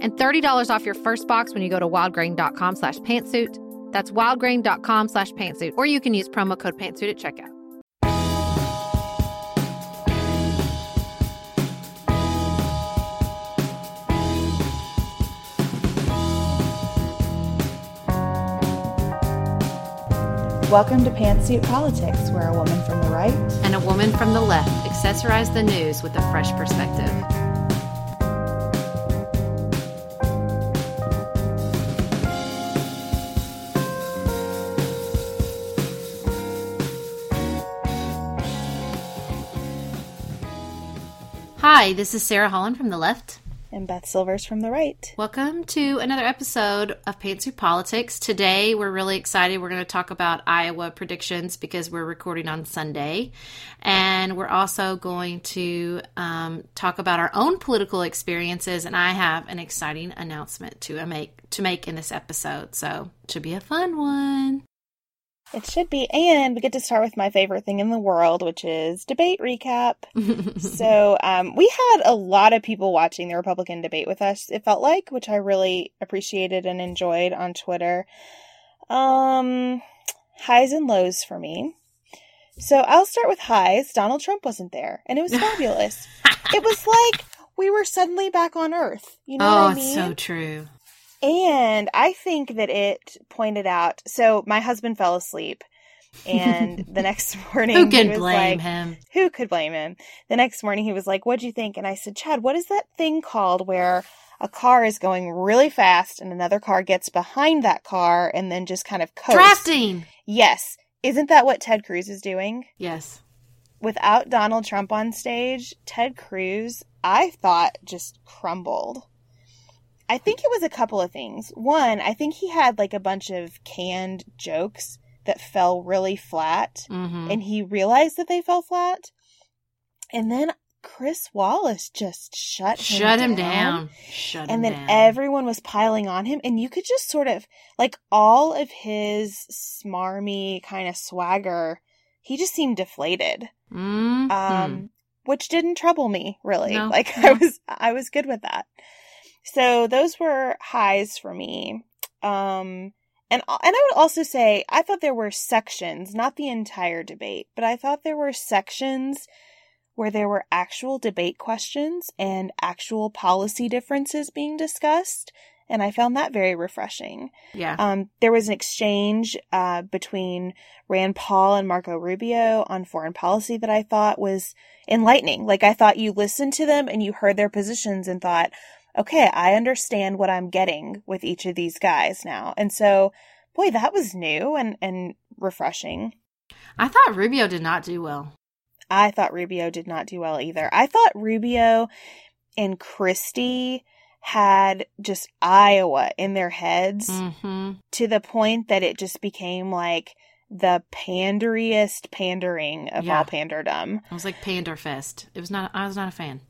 and $30 off your first box when you go to wildgrain.com slash pantsuit. That's wildgrain.com slash pantsuit, or you can use promo code pantsuit at checkout. Welcome to Pantsuit Politics, where a woman from the right And a woman from the left accessorize the news with a fresh perspective. Hi, this is Sarah Holland from the left. and Beth Silvers from the right. Welcome to another episode of Pantsuit Politics. Today, we're really excited. We're going to talk about Iowa predictions because we're recording on Sunday. And we're also going to um, talk about our own political experiences. And I have an exciting announcement to make to make in this episode. So, it should be a fun one. It should be, and we get to start with my favorite thing in the world, which is debate recap. so, um, we had a lot of people watching the Republican debate with us, it felt like, which I really appreciated and enjoyed on Twitter. Um, highs and lows for me. So, I'll start with highs. Donald Trump wasn't there, and it was fabulous. it was like we were suddenly back on Earth. You know oh, what I it's mean? so true. And I think that it pointed out. So my husband fell asleep, and the next morning, Who was blame like- him? Who could blame him? The next morning, he was like, "What'd you think?" And I said, "Chad, what is that thing called where a car is going really fast and another car gets behind that car and then just kind of coasts?" Drafting. Yes, isn't that what Ted Cruz is doing? Yes. Without Donald Trump on stage, Ted Cruz, I thought, just crumbled. I think it was a couple of things. One, I think he had like a bunch of canned jokes that fell really flat, hmm and he realized that they fell flat. And then Chris Wallace just shut him Shut him down. Shut him down. and then down. everyone was piling on him and you could just sort of like all of his smarmy kind of swagger he just seemed deflated Mhm. um which didn't trouble me really No, like no. i was i was good with that so those were highs for me um and and i would also say i thought there were sections not the entire debate but i thought there were sections where there were actual debate questions and actual policy differences being discussed and i found that very refreshing yeah. um, there was an exchange uh, between Rand Paul and Marco Rubio on foreign policy that I thought was enlightening. Like I thought you listened to them and you heard their positions and thought, okay, I understand what I'm getting with each of these guys now. And so, boy, that was new and, and refreshing. I thought Rubio did not do well. I thought Rubio did not do well either. I thought Rubio and Christie had just Iowa in their heads Mm-hmm. to the point that it just became like the panderiest pandering of Yeah. all panderdom. It was like Panderfest. It was not. I was not a fan.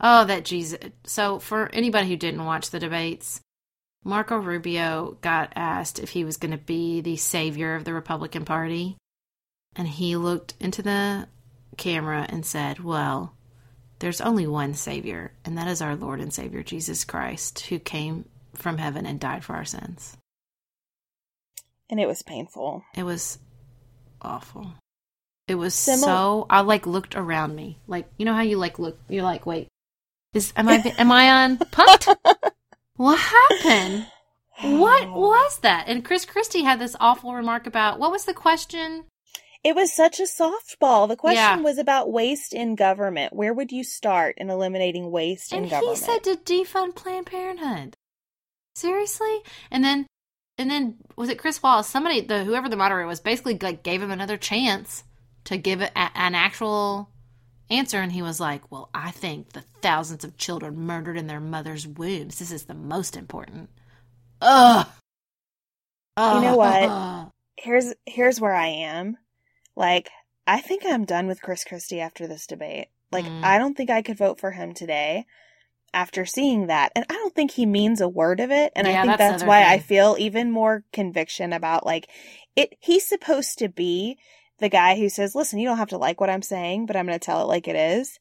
Oh, that Jesus. So for anybody who didn't watch the debates, Marco Rubio got asked if he was going to be the savior of the Republican Party, and he looked into the camera and said, "Well, there's only one savior, and that is our Lord and Savior Jesus Christ, who came from heaven and died for our sins." And it was painful. It was awful. It was so. I like looked around me, like you know how you like look. You're like, wait, is am I am I on Punk'd? what happened? What oh. was that? And Chris Christie had this awful remark about what was the question? It was such a softball. The question Yeah. was about waste in government. Where would you start in eliminating waste in government? And he said to defund Planned Parenthood. Seriously? And then, and then was it Chris Wallace? Somebody, the whoever the moderator was, basically like gave him another chance to give it a, an actual answer, and he was like, "Well, I think the thousands of children murdered in their mothers' wombs. This is the most important." Ugh. You know what? Here's here's where I am. Like, I think I'm done with Chris Christie after this debate. Like, Mm. I don't think I could vote for him today after seeing that. And I don't think he means a word of it. And Yeah, I think that's that's why I feel even more conviction about like it he's supposed to be the guy who says, "Listen, you don't have to like what I'm saying, but I'm going to tell it like it is."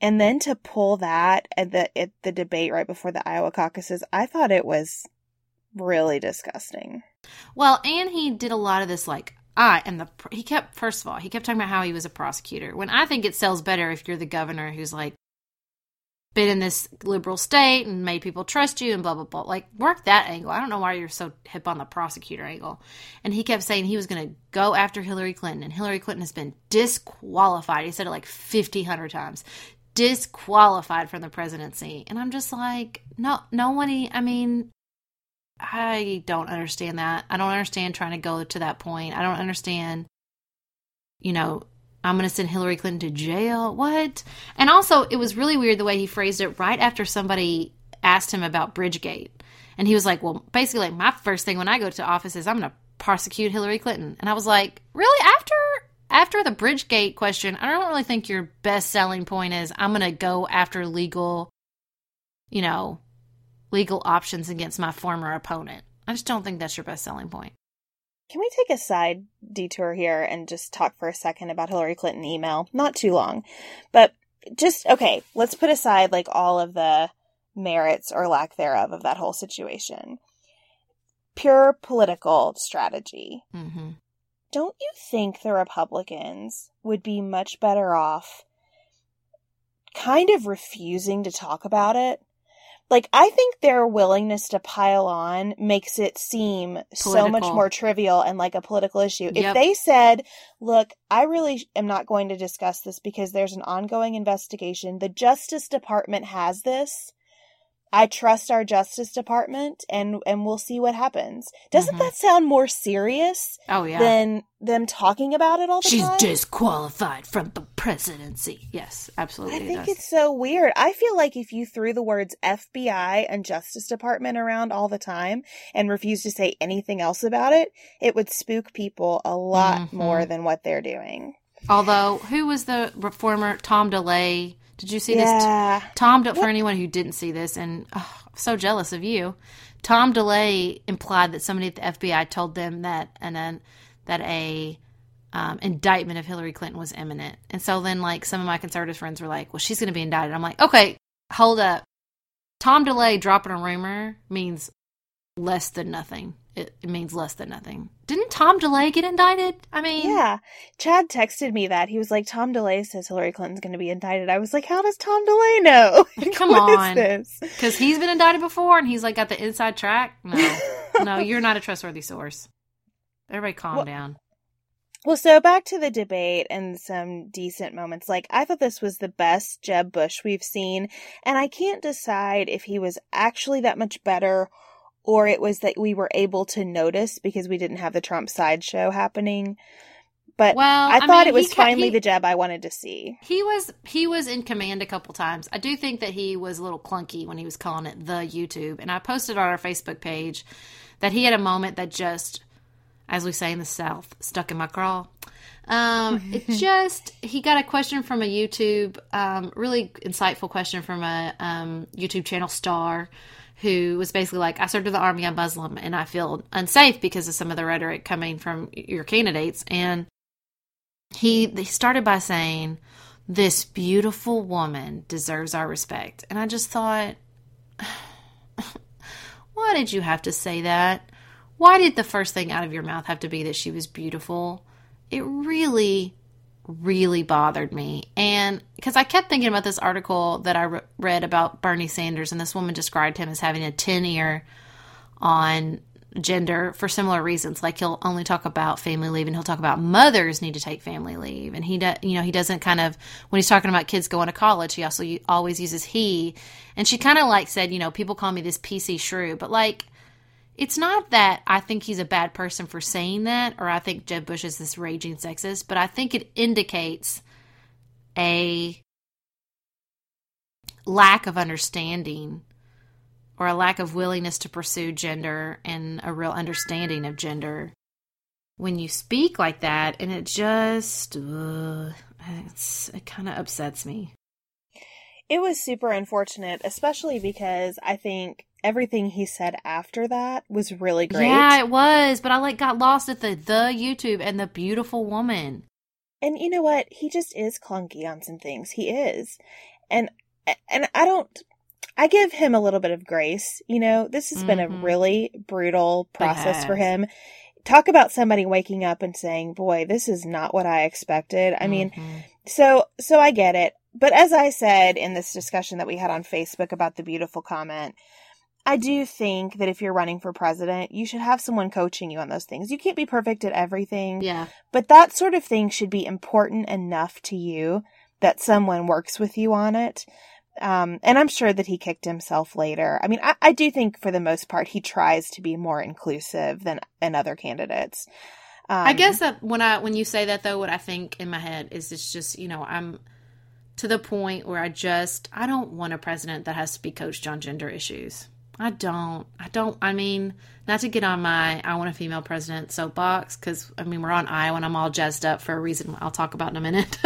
And then to pull that at the at the debate right before the Iowa caucuses, I thought it was really disgusting. Well, and he did a lot of this, like, I am the. He kept, first of all, he kept talking about how he was a prosecutor. When I think it sells better if you're the governor who's like, been in this liberal state and made people trust you and blah, blah, blah. Like, work that angle. I don't know why you're so hip on the prosecutor angle. And he kept saying he was going to go after Hillary Clinton, and Hillary Clinton has been disqualified. He said it like 50, 100 times. Disqualified from the presidency. And I'm just like, no, no one, I mean, I don't understand that. I don't understand trying to go to that point. I don't understand, you know, I'm going to send Hillary Clinton to jail. What? And also, it was really weird the way he phrased it right after somebody asked him about Bridgegate. And he was like, well, basically, like, my first thing when I go to office is I'm going to prosecute Hillary Clinton. And I was like, really? After. After the Bridgegate question, I don't really think your best selling point is I'm going to go after legal, you know, legal options against my former opponent. I just don't think that's your best selling point. Can we take a side detour here and just talk for a second about Hillary Clinton email? Not too long, but just okay, let's put aside like all of the merits or lack thereof of that whole situation. Pure political strategy. Mm-hmm. Don't you think the Republicans would be much better off kind of refusing to talk about it? Like, I think their willingness to pile on makes it seem so much more trivial and like a political issue. If they said, look, I really am not going to discuss this because there's an ongoing investigation, the Justice Department has this. I trust our Justice Department and, and we'll see what happens. Doesn't Mhm. that sound more serious Oh yeah. than them talking about it all the She's time? She's disqualified from the presidency. Yes, absolutely. I it think does. it's so weird. I feel like if you threw the words FBI and Justice Department around all the time and refused to say anything else about it, it would spook people a lot Mhm. more than what they're doing. Although, who was the reformer? Tom DeLay. Did you see this? Tom, for anyone who didn't see this, and oh, I'm so jealous of you. Tom DeLay implied that somebody at the FBI told them that and then that a um, indictment of Hillary Clinton was imminent, and so then like some of my conservative friends were like, "Well, she's going to be indicted." I'm like, "Okay, hold up." Tom DeLay dropping a rumor means less than nothing. It, it means less than nothing. Didn't Tom DeLay get indicted? I mean, Yeah. Chad texted me that. He was like, Tom DeLay says Hillary Clinton's going to be indicted. I was like, how does Tom DeLay know? Like, Come on. because he's been indicted before, and he's like got the inside track. No, no, you're not a trustworthy source. Everybody, calm Well- down. Well, so back to the debate and some decent moments. Like, I thought this was the best Jeb Bush we've seen, and I can't decide if he was actually that much better or it was that we were able to notice because we didn't have the Trump sideshow happening. But Well, I I thought mean, it was ca- finally he- the Jeb I wanted to see. He was he was in command a couple times. I do think that he was a little clunky when he was calling it the YouTube. And I posted on our Facebook page that he had a moment that just, as we say in the South, stuck in my craw. Um, it just he got a question from a YouTube, um, really insightful question from a um, YouTube channel star who was basically like, I served in the army, I'm Muslim, and I feel unsafe because of some of the rhetoric coming from your candidates. And he, he started by saying, This beautiful woman deserves our respect. And I just thought, Why did you have to say that? Why did the first thing out of your mouth have to be that she was beautiful? It really, really bothered me. And because I kept thinking about this article that I re- read about Bernie Sanders, and this woman described him as having a 10 year on gender for similar reasons. Like he'll only talk about family leave and he'll talk about mothers need to take family leave. And he, do, you know, he doesn't kind of, when he's talking about kids going to college, he also always uses he. And she kind of like said, you know, people call me this PC shrew, but like, it's not that I think he's a bad person for saying that, or I think Jeb Bush is this raging sexist, but I think it indicates a lack of understanding or a lack of willingness to pursue gender and a real understanding of gender when you speak like that. And it just, it's, it kind of upsets me. It was super unfortunate, especially because I think everything he said after that was really great. Yeah, it was, but I like got lost at the the YouTube and the beautiful woman. And you know what? He just is clunky on some things. He is. And and I don't I give him a little bit of grace. You know, this has been a Mhm. really brutal process for him. Talk about somebody waking up and saying, "Boy, this is not what I expected." I mean, Mhm. so so I get it. But as I said in this discussion that we had on Facebook about the beautiful comment, I do think that if you're running for president, you should have someone coaching you on those things. You can't be perfect at everything. yeah, But that sort of thing should be important enough to you that someone works with you on it. Um, and I'm sure that he kicked himself later. I mean, I, I do think for the most part he tries to be more inclusive than than other candidates. Um, I guess that when I when you say that though, what I think in my head is it's just you know I'm to the point where I just I don't want a president that has to be coached on gender issues. I don't. I don't. I mean, not to get on my I want a female president soapbox because I mean we're on Iowa and I'm all jazzed up for a reason I'll talk about in a minute.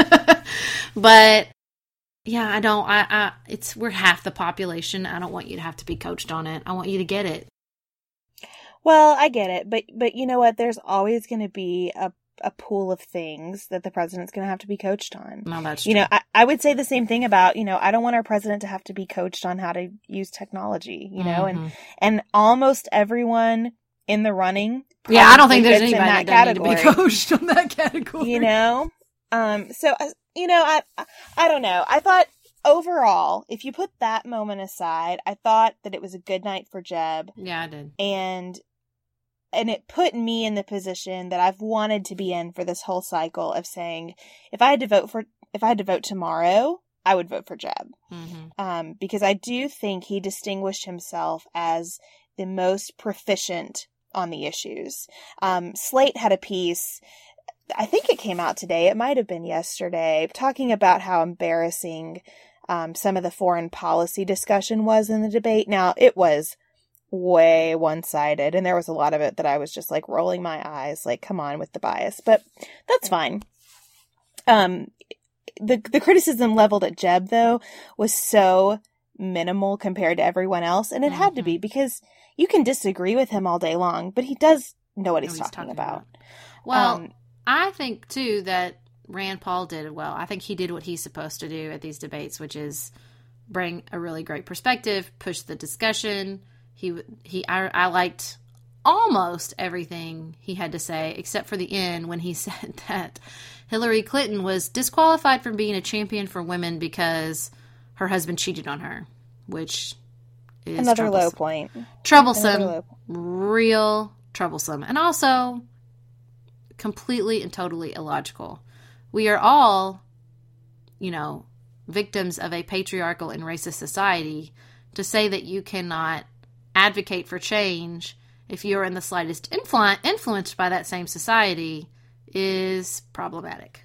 but yeah, I don't. I, I it's we're half the population. I don't want you to have to be coached on it. I want you to get it. Well, I get it, but but you know what? There's always going to be a a pool of things that the president's going to have to be coached on. No, that's You true. know, I, I would say the same thing about, you know, I don't want our president to have to be coached on how to use technology, you know, and Mhm. and almost everyone in the running. yeah, I don't think there's anybody that, that need to be category, coached on that category. You know, um, so uh, you know, I- I don't know. I thought overall, if you put that moment aside, I thought that it was a good night for Jeb, Yeah, I did. and and it put me in the position that I've wanted to be in for this whole cycle of saying, if I had to vote for, if I had to vote tomorrow, I would vote for Jeb hmm um, because I do think he distinguished himself as the most proficient on the issues. Um, Slate had a piece, I think it came out today, it might have been yesterday, talking about how embarrassing um, some of the foreign policy discussion was in the debate. Now, it was way one sided, and there was a lot of it that I was just like rolling my eyes, like, come on with the bias, but that's fine. Um, the the criticism leveled at Jeb though was so minimal compared to everyone else, and it had to be because you can disagree with him all day long, but he does know what Know he's, what he's talking, talking about. Well, Um, I think too that Rand Paul did well. I think he did what he's supposed to do at these debates, which is bring a really great perspective, push the discussion. He he I, I liked almost everything he had to say except for the end when he said that Hillary Clinton was disqualified from being a champion for women because her husband cheated on her, which is another low point. Troublesome, low- real troublesome, and also completely and totally illogical. We are all, you know, victims of a patriarchal and racist society. To say that you cannot advocate for change if you're in the slightest influ- influenced by that same society is problematic.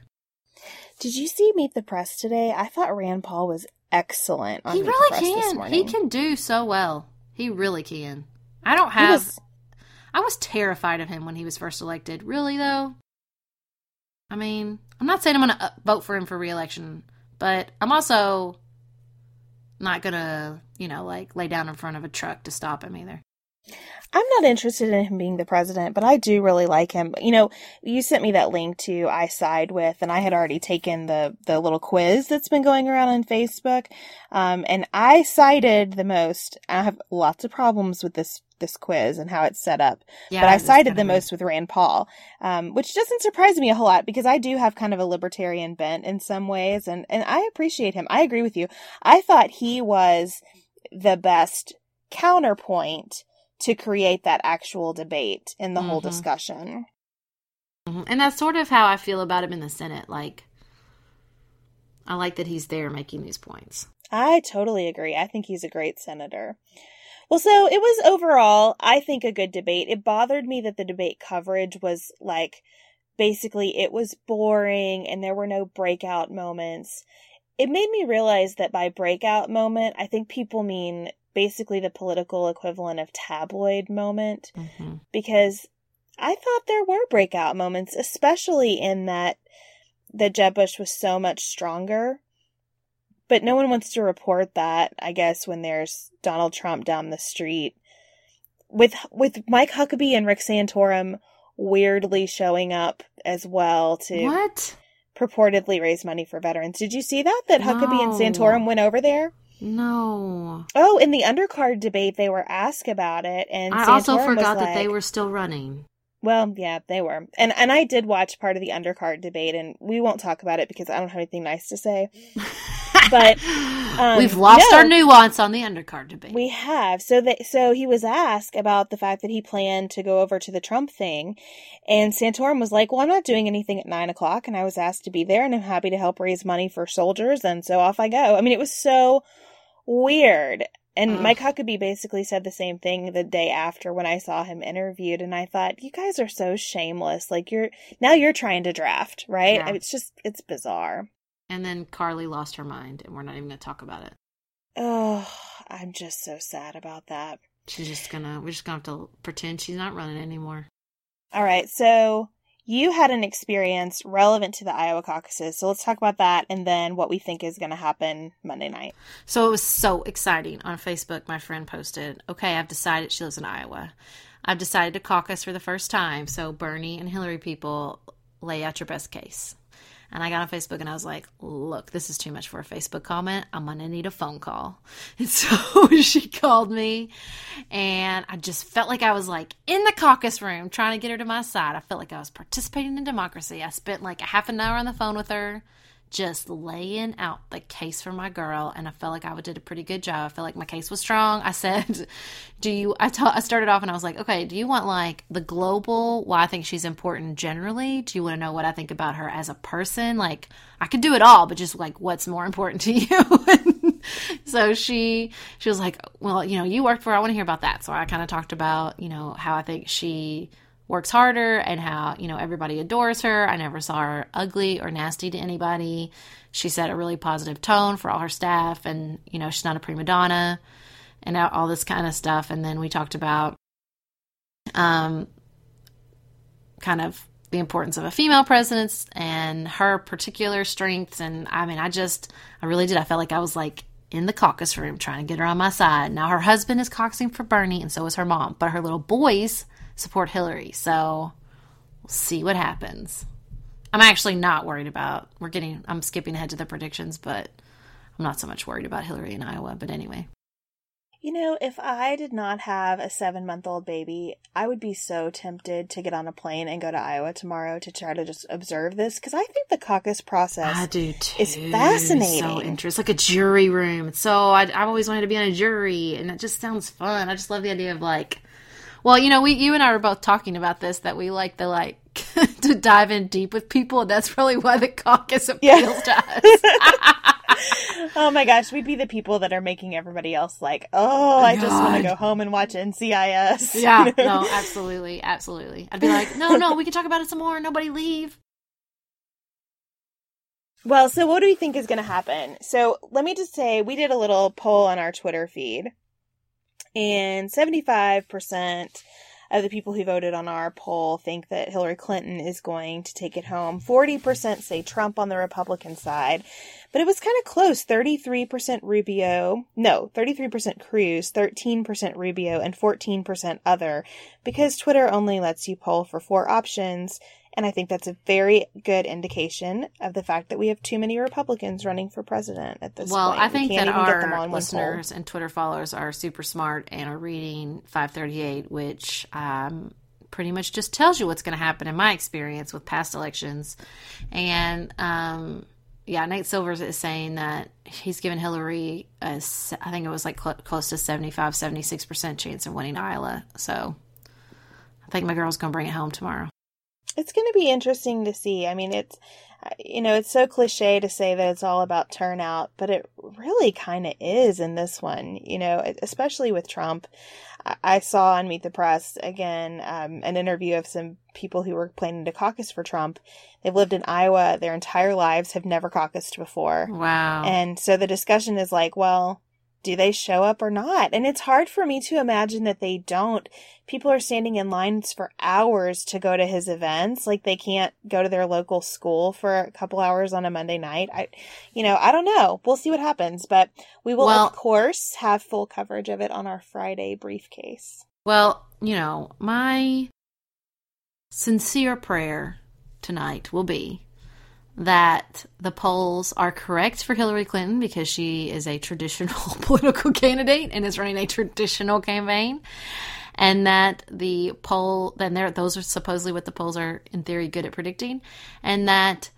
Did you see Meet the Press today? I thought Rand Paul was excellent. On he Meet really the Press can. He can do so well. He really can. I don't have. was- I was terrified of him when he was first elected. Really though. I mean, I'm not saying I'm going to uh, vote for him for reelection, but I'm also not to, you know, like lay down in front of a truck to stop him either. I'm not interested in him being the president, but I do really like him. You know, you sent me that link to iSideWith, and I had already taken the the little quiz that's been going around on Facebook, um, and I sided the most. I have lots of problems with this this quiz and how it's set up, Yeah, but I sided the most with Rand Paul, um, which doesn't surprise me a whole lot because I do have kind of a libertarian bent in some ways, and and I appreciate him. I agree with you. I thought he was the best counterpoint to create that actual debate in the whole Mhm. discussion. Mhm. And that's sort of how I feel about him in the Senate. Like, I like that he's there making these points. I totally agree. I think he's a great senator. Well, so it was overall, I think, a good debate. It bothered me that the debate coverage was like basically it was boring and there were no breakout moments. It made me realize that by breakout moment, I think people mean basically the political equivalent of tabloid moment Mm-hmm. because I thought there were breakout moments, especially in that the Jeb Bush was so much stronger. But no one wants to report that, I guess, when there's Donald Trump down the street. With with Mike Huckabee and Rick Santorum weirdly showing up as well to What? purportedly raise money for veterans. Did you see that? That Huckabee and Santorum went over there? No. Oh, in the undercard debate they were asked about it and I also Santorum was forgot that they were still running. Well, yeah, they were. And and I did watch part of the undercard debate and we won't talk about it because I don't have anything nice to say. But, um, we've lost no. our nuance on the undercard debate. We have. So that so he was asked about the fact that he planned to go over to the Trump thing and Santorum was like, Well, I'm not doing anything at nine o'clock and I was asked to be there and I'm happy to help raise money for soldiers and so off I go. I mean it was so weird. And Ugh. Mike Huckabee basically said the same thing the day after when I saw him interviewed, and I thought, you guys are so shameless. Like you're now you're trying to draft, right? Yeah. It's just it's bizarre. and then Carly lost her mind, and we're not even going to talk about it. Oh, I'm just so sad about that. She's just gonna. We're just gonna have to pretend she's not running anymore. All right, so you had an experience relevant to the Iowa caucuses, so let's talk about that and then what we think is going to happen Monday night. So it was so exciting. On Facebook, my friend posted, Okay, I've decided she lives in Iowa. I've decided to caucus for the first time. So, Bernie and Hillary people, lay out your best case. And I got on Facebook and I was like, Look, this is too much for a Facebook comment. I'm going to need a phone call. And so she called me and I just felt like I was like in the caucus room trying to get her to my side. I felt like I was participating in democracy. I spent like a half an hour on the phone with her just laying out the case for my girl and i felt like i did a pretty good job. I felt like my case was strong. I said do you I I started off and i was like okay do you want like the global why i think she's important generally? Do you want to know what i think about her as a person? Like i could do it all but just like what's more important to you? So she she was like well you know you worked for her. i want to hear about that. So i kind of talked about you know how i think she works harder and how you know everybody adores her. I never saw her ugly or nasty to anybody. She set a really positive tone for all her staff and you know she's not a prima donna and all this kind of stuff. And then we talked about um kind of the importance of a female president and her particular strengths. And i mean i just i really did. I felt like i was like in the caucus room trying to get her on my side. Now her husband is caucusing for bernie and so is her mom but her little boys support hillary so we'll see what happens i'm actually not worried about we're getting i'm skipping ahead to the predictions but i'm not so much worried about hillary in iowa but anyway You know, if I did not have a seven month old baby, I would be so tempted to get on a plane and go to Iowa tomorrow to try to just observe this because I think the caucus process. I do too. It's fascinating. So interesting. like a jury room. So I, I've always wanted to be on a jury, and it just sounds fun. I just love the idea of like, well, you know, we you and I were both talking about this that we like the like to dive in deep with people, and that's probably why the caucus appeals Yeah. to us. Oh my gosh, we'd be the people that are making everybody else like, oh, I just want to go home and watch NCIS. yeah, no, absolutely, absolutely. I'd be like, no, no, we can talk about it some more. Nobody leave. Well, so what do we think is going to happen? So let me just say, we did a little poll on our Twitter feed, and 75% of the people who voted on our poll think that Hillary Clinton is going to take it home. 40% say Trump on the Republican side, but it was kind of close 33% Rubio, no, 33% Cruz, 13% Rubio, and 14% other, because Twitter only lets you poll for four options. And I think that's a very good indication of the fact that we have too many Republicans running for president at this Well, point. I We think can't that even get them our on listeners and Twitter followers are super smart and are reading 538, which um, pretty much just tells you what's going to happen in my experience with past elections. And um, yeah, Nate Silvers is saying that he's given Hillary, a, I think it was like cl- close to 75, 76% chance of winning Iowa. So I think my girl's going to bring it home tomorrow. It's going to be interesting to see. I mean, it's, you know, it's so cliche to say that it's all about turnout, but it really kind of is in this one, you know, especially with Trump. I- saw on Meet the Press again um, an interview of some people who were planning to caucus for Trump. They've lived in Iowa their entire lives, have never caucused before. Wow. And so the discussion is like, well, do they show up or not? And it's hard for me to imagine that they don't. People are standing in lines for hours to go to his events. Like they can't go to their local school for a couple hours on a Monday night. I, you know, I don't know. We'll see what happens, but we will, Well- of course, have full coverage of it on our Friday briefcase. Well, you know, my sincere prayer tonight will be that the polls are correct for Hillary Clinton because she is a traditional political candidate and is running a traditional campaign. And that the poll, then there, those are supposedly what the polls are in theory good at predicting, and that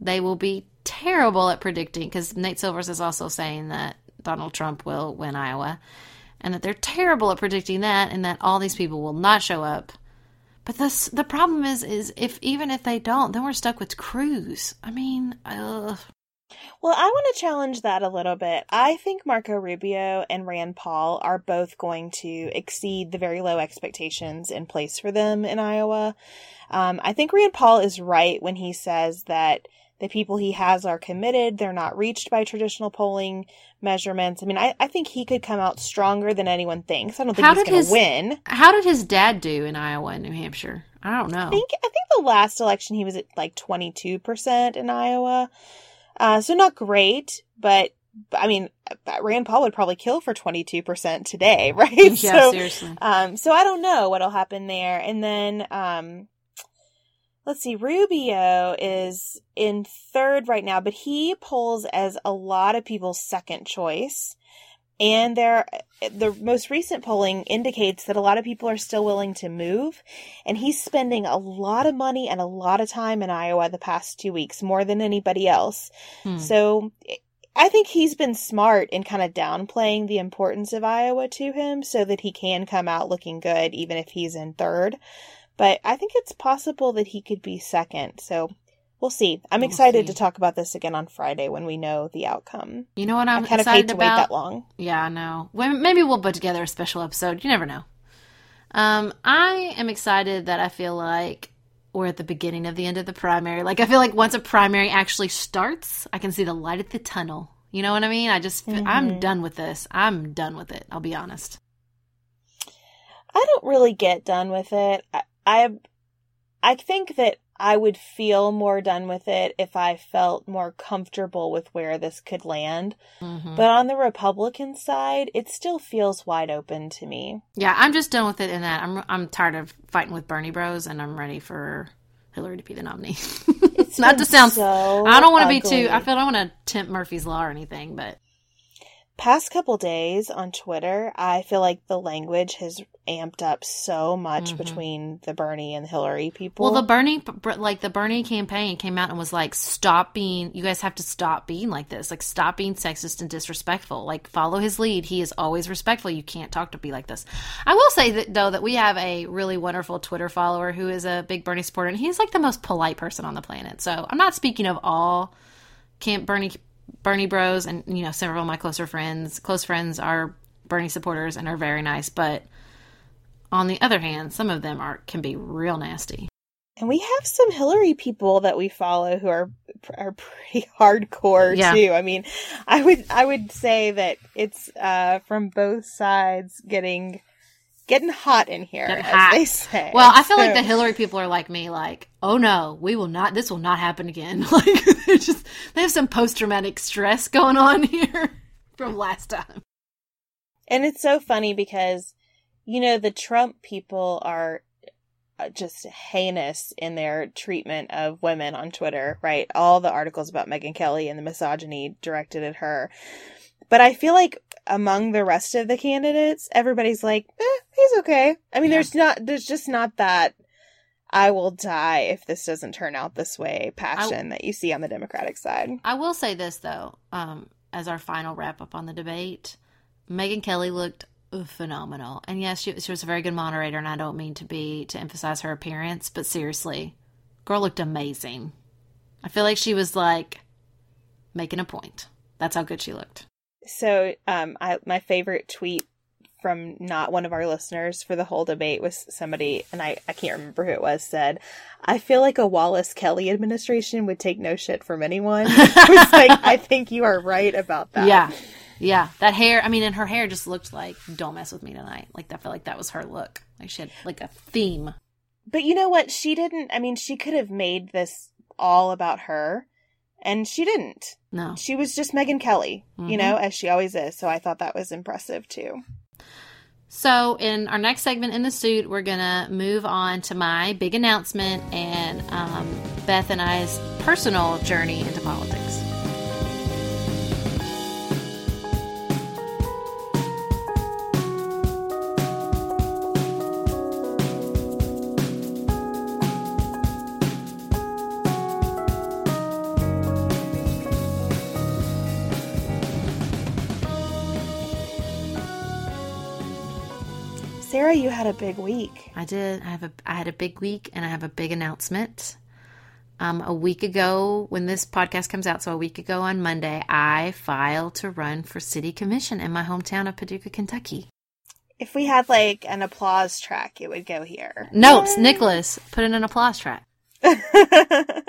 they will be terrible at predicting because Nate Silvers is also saying that Donald Trump will win Iowa and that they're terrible at predicting that and that all these people will not show up. But this the problem is is if even if they don't, then we're stuck with Cruz. I mean, ugh. Well, I want to challenge that a little bit. I think Marco Rubio and Rand Paul are both going to exceed the very low expectations in place for them in Iowa. Um, I think Rand Paul is right when he says that the people he has are committed. They're not reached by traditional polling measurements. I mean, I, I think he could come out stronger than anyone thinks. I don't think How he's going to win. how did his dad do in Iowa and New Hampshire? I don't know. I think I think the last election he was at like twenty two percent in Iowa, uh, so not great. But I mean, Rand Paul would probably kill for twenty two percent today, right? yeah, so, seriously. um, so I don't know what'll happen there. And then, um, let's see, Rubio is in third right now, but he polls as a lot of people's second choice. And there, the most recent polling indicates that a lot of people are still willing to move. And he's spending a lot of money and a lot of time in Iowa the past two weeks, more than anybody else. Hmm. So I think he's been smart in kind of downplaying the importance of Iowa to him so that he can come out looking good, even if he's in third. But I think it's possible that he could be second. So we'll see. I'm We'll excited see. to talk about this again on Friday when we know the outcome. You know what I'm I kind of excited hate to about? wait that long. Yeah, I know. Maybe we'll put together a special episode. You never know. Um, I am excited that I feel like we're at the beginning of the end of the primary. Like I feel like once a primary actually starts, I can see the light at the tunnel. You know what I mean? I just I'm done with this. I'm done with it. I'll be honest. I don't really get done with it. I, I, I think that I would feel more done with it if I felt more comfortable with where this could land. Mhm. But on the Republican side, it still feels wide open to me. Yeah, I'm just done with it in that I'm I'm tired of fighting with Bernie Bros and I'm ready for Hillary to be the nominee. It's Not to sound so I don't want to be too. I feel I don't want to tempt Murphy's law or anything, but past couple days on Twitter, I feel like the language has amped up so much between the Bernie and Hillary people. Mm-hmm. Well, the Bernie, like the Bernie campaign came out and was like, stop being, you guys have to stop being like this. Like, stop being sexist and disrespectful. Like, follow his lead. He is always respectful. You can't talk to be like this. I will say that, though, that we have a really wonderful Twitter follower who is a big Bernie supporter, and he's like the most polite person on the planet. So I'm not speaking of all Camp Bernie Bernie bros, and you know, several of my closer friends, close friends are Bernie supporters and are very nice. But on the other hand, some of them are can be real nasty. and we have some Hillary people that we follow who are are pretty hardcore Yeah. too. I mean, I would I would say that it's uh from both sides getting getting hot in here, Getting as hot. they say. Well, I feel like the Hillary people are like me, like, oh no, we will not. This will not happen again. Like, they're just they have some post traumatic stress going on here from last time. And it's so funny because, you know, the Trump people are uh, just heinous in their treatment of women on Twitter, right? All the articles about Megyn Kelly and the misogyny directed at her. But I feel like among the rest of the candidates, everybody's like, eh, he's okay. I mean, Yeah. there's not, there's just not that I will die if this doesn't turn out this way passion that you see on the Democratic side. I will say this though, um, as our final wrap up on the debate, Megyn Kelly looked phenomenal, and yes, she, she was a very good moderator. And I don't mean to be to emphasize her appearance, but seriously, girl looked amazing. I feel like she was like making a point. That's how good she looked. So, um, I, my favorite tweet from not one of our listeners for the whole debate was somebody, and I, I can't remember who it was, said, I feel like a Wallace Kelly administration would take no shit from anyone. I was like, I think you are right about that. Yeah. Yeah. That hair, I mean, and her hair just looked like, don't mess with me tonight. Like, I felt like that was her look. Like, she had like a theme. But you know what? She didn't, I mean, she could have made this all about her, and she didn't. No. She was just Megyn Kelly, you know, as she always is. So I thought that was impressive too. So, in our next segment in the suit, we're going to move on to my big announcement and um, Beth and I's personal journey into politics. Sarah, you had a big week. I did. I have a. I had a big week, and I have a big announcement. Um, a week ago, when this podcast comes out, so a week ago on Monday, I filed to run for city commission in my hometown of Paducah, Kentucky. If we had like an applause track, it would go here. Notes, Nicholas, put in an applause track.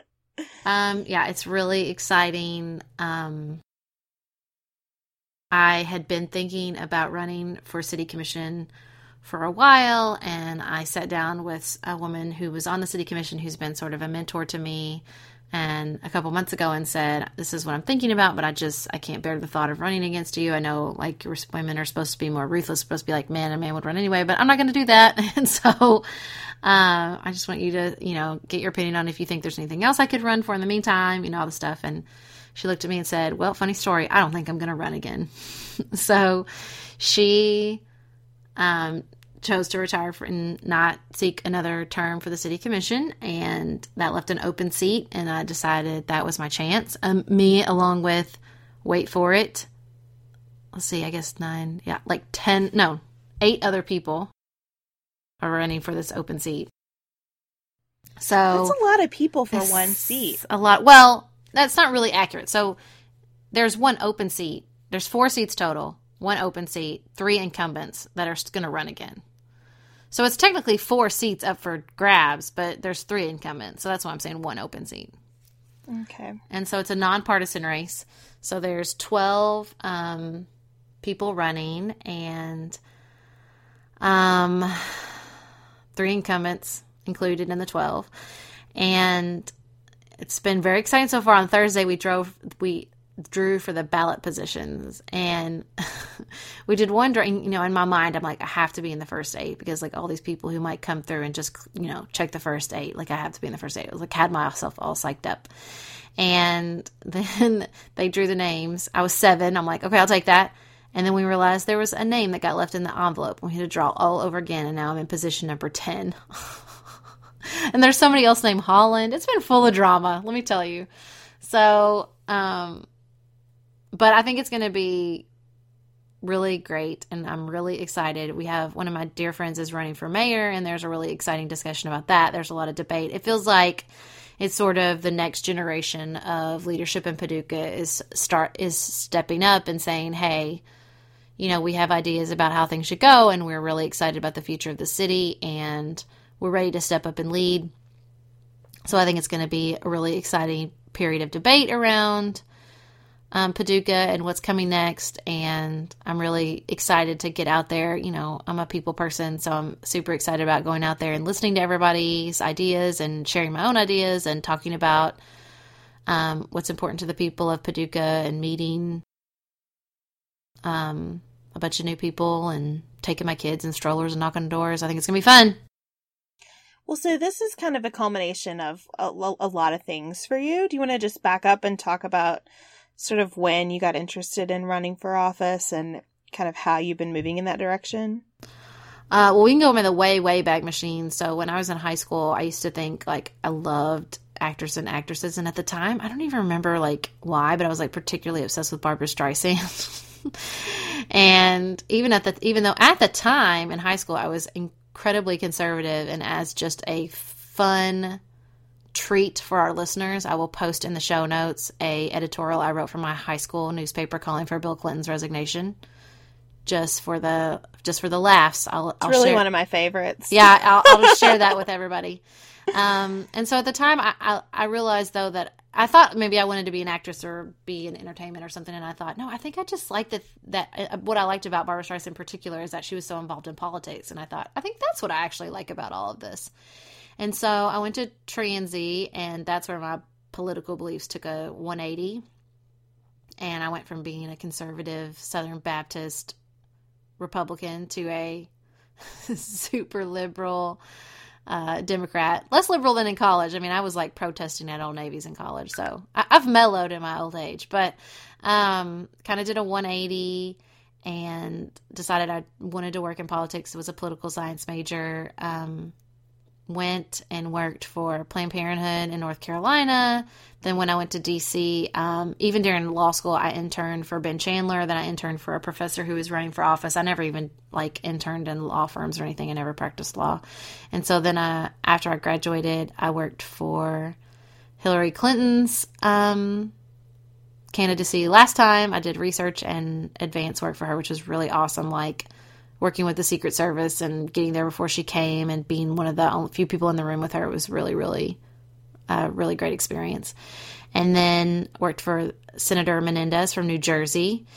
Um, yeah, it's really exciting. Um, I had been thinking about running for city commission for a while, and I sat down with a woman who was on the city commission who's been sort of a mentor to me. And a couple months ago, and said, "This is what I'm thinking about, but I just I can't bear the thought of running against you. I know like your women are supposed to be more ruthless, supposed to be like man, a man would run anyway, but I'm not going to do that." And so, uh, I just want you to, you know, get your opinion on if you think there's anything else I could run for in the meantime, you know, all the stuff. And she looked at me and said, Well, funny story, I don't think I'm going to run again. so she um, chose to retire for, and not seek another term for the city commission. And that left an open seat. And I decided that was my chance. Um, me, along with, wait for it, let's see, I guess nine, yeah, like 10, no, eight other people are running for this open seat. So That's a lot of people for one seat. A lot. Well, that's not really accurate. So there's one open seat. There's four seats total. One open seat, three incumbents that are going to run again. So it's technically four seats up for grabs, but there's three incumbents. So that's why I'm saying one open seat. Okay. And so it's a nonpartisan race. So there's 12 um, people running and um, three incumbents included in the 12. And it's been very exciting so far. On Thursday, we drove, we drew for the ballot positions and we did one drawing, you know, in my mind, I'm like, I have to be in the first eight because like all these people who might come through and just, you know, check the first eight, like I have to be in the first eight. Was like, had myself all psyched up. And then they drew the names. I was seven. I'm like, okay, I'll take that. And then we realized there was a name that got left in the envelope. We had to draw all over again, and now I'm in position number 10. and there's somebody else named Holland. It's been full of drama, let me tell you. So, um, but I think it's going to be really great and I'm really excited. We have one of my dear friends is running for mayor and there's a really exciting discussion about that. There's a lot of debate. It feels like it's sort of the next generation of leadership in Paducah is start is stepping up and saying, "Hey, you know, we have ideas about how things should go and we're really excited about the future of the city and we're ready to step up and lead." So I think it's going to be a really exciting period of debate around um, Paducah and what's coming next. And I'm really excited to get out there. You know, I'm a people person, so I'm super excited about going out there and listening to everybody's ideas and sharing my own ideas and talking about um, what's important to the people of Paducah and meeting um, a bunch of new people and taking my kids and strollers and knocking doors. I think it's going to be fun. Well, so this is kind of a culmination of a, a lot of things for you. Do you want to just back up and talk about sort of when you got interested in running for office and kind of how you've been moving in that direction? Uh, well, we can go by the way, way back machine. So when I was in high school, I used to think like I loved actors and actresses, and at the time, I don't even remember like why, but I was like particularly obsessed with Barbra Streisand. and even at the even though at the time in high school I was incredibly conservative, and as just a fun treat for our listeners, I will post in the show notes a editorial I wrote for my high school newspaper calling for Bill Clinton's resignation. Just for the just for the laughs, I'll. It's I'll really share, one of my favorites. Yeah, I'll, I'll just share that with everybody. Um, and so at the time, I, I I realized though that I thought maybe I wanted to be an actress or be in entertainment or something, and I thought, no, I think I just like that. That uh, what I liked about Barbra Streisand in particular is that she was so involved in politics, and I thought, I think that's what I actually like about all of this. And so I went to Transy, and that's where my political beliefs took a 180. And I went from being a conservative Southern Baptist Republican to a super liberal uh, Democrat, less liberal than in college. I mean, I was like protesting at Old Navy's in college, so I- have mellowed in my old age, but um, kind of did a 180 and decided I wanted to work in politics. It was a political science major. Um, went and worked for Planned Parenthood in North Carolina. Then when I went to DC, um, even during law school, I interned for Ben Chandler. Then I interned for a professor who was running for office. I never even like interned in law firms or anything. I never practiced law. And so then uh, after I graduated, I worked for Hillary Clinton's um, candidacy last time. I did research and advanced work for her, which was really awesome. Like working with the Secret Service and getting there before she came and being one of the few people in the room with her was really, really, a uh, really great experience. And then worked for Senator Menendez from New Jersey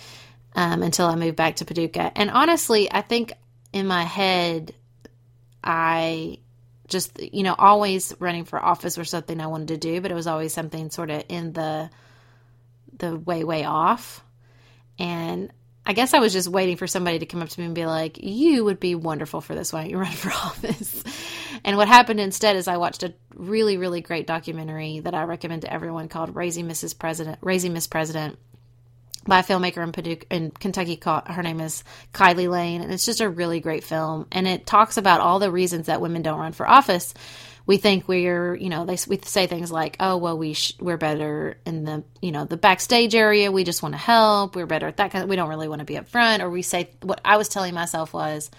um, until I moved back to Paducah. And honestly, I think in my head, I just, you know, always running for office was something I wanted to do, but it was always something sort of in the the way way off. And I guess I was just waiting for somebody to come up to me and be like, You would be wonderful for this. Why don't you run for office? And what happened instead is I watched a really, really great documentary that I recommend to everyone called Raising Mrs. President, Raising Miss President by a filmmaker in Paducah, in Kentucky. Her name is Kiley Lane. And it's just a really great film. And it talks about all the reasons that women don't run for office we think we're, you know, they we say things like, "Oh, well, we sh- we're better in the, you know, the backstage area. We just want to help. We're better at that kind. Of, we don't really want to be up front." Or we say what I was telling myself was,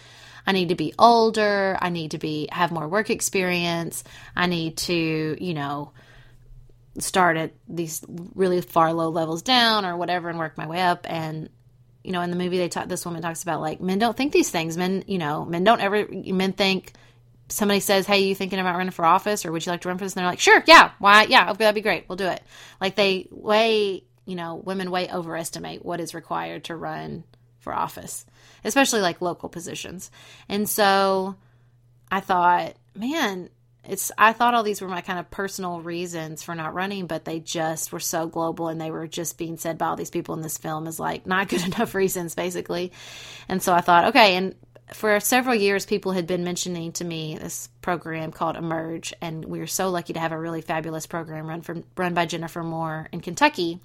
"I need to be older. I need to be have more work experience. I need to, you know." start at these really far low levels down or whatever and work my way up and you know in the movie they talk this woman talks about like men don't think these things men you know men don't ever men think somebody says, "Hey, you thinking about running for office, or would you like to run for this?" And they're like, "Sure, yeah, why? Yeah, that'd be great. We'll do it." Like they way, you know, women way overestimate what is required to run for office, especially like local positions. And so, I thought, man, it's. I thought all these were my kind of personal reasons for not running, but they just were so global, and they were just being said by all these people in this film as like not good enough reasons, basically. And so I thought, okay, and for several years, people had been mentioning to me this program called Emerge, and we were so lucky to have a really fabulous program run from run by Jennifer Moore in Kentucky.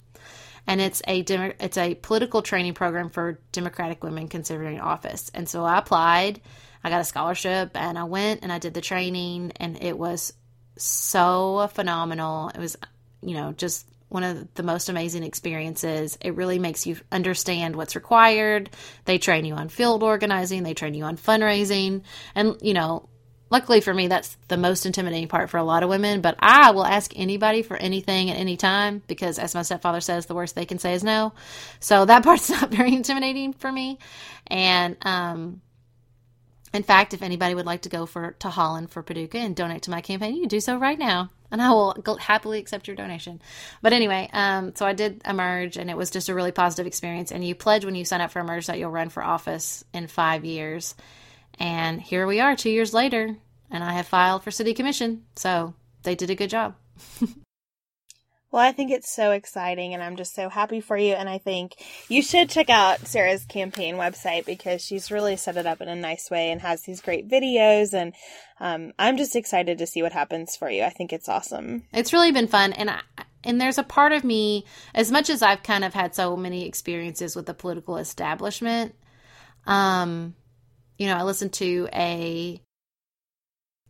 and it's a it's a political training program for Democratic women considering office. And so I applied, I got a scholarship, and I went and I did the training, and it was so phenomenal. It was, you know, just one of the most amazing experiences. It really makes you understand what's required. They train you on field organizing, they train you on fundraising, and you know, luckily for me, that's the most intimidating part for a lot of women. But I will ask anybody for anything at any time because, as my stepfather says, the worst they can say is no. So that part's not very intimidating for me. And um, in fact, if anybody would like to go for to Holland for Paducah and donate to my campaign, you can do so right now, and I will happily accept your donation. But anyway, um, so I did emerge, and it was just a really positive experience. And you pledge when you sign up for emerge that you'll run for office in five years. And here we are, two years later, and I have filed for city commission. So they did a good job. Well, I think it's so exciting and I'm just so happy for you. And I think you should check out Sarah's campaign website because she's really set it up in a nice way and has these great videos. And um, I'm just excited to see what happens for you. I think it's awesome. It's really been fun. And I, and there's a part of me, as much as I've kind of had so many experiences with the political establishment, um, you know, I listened to a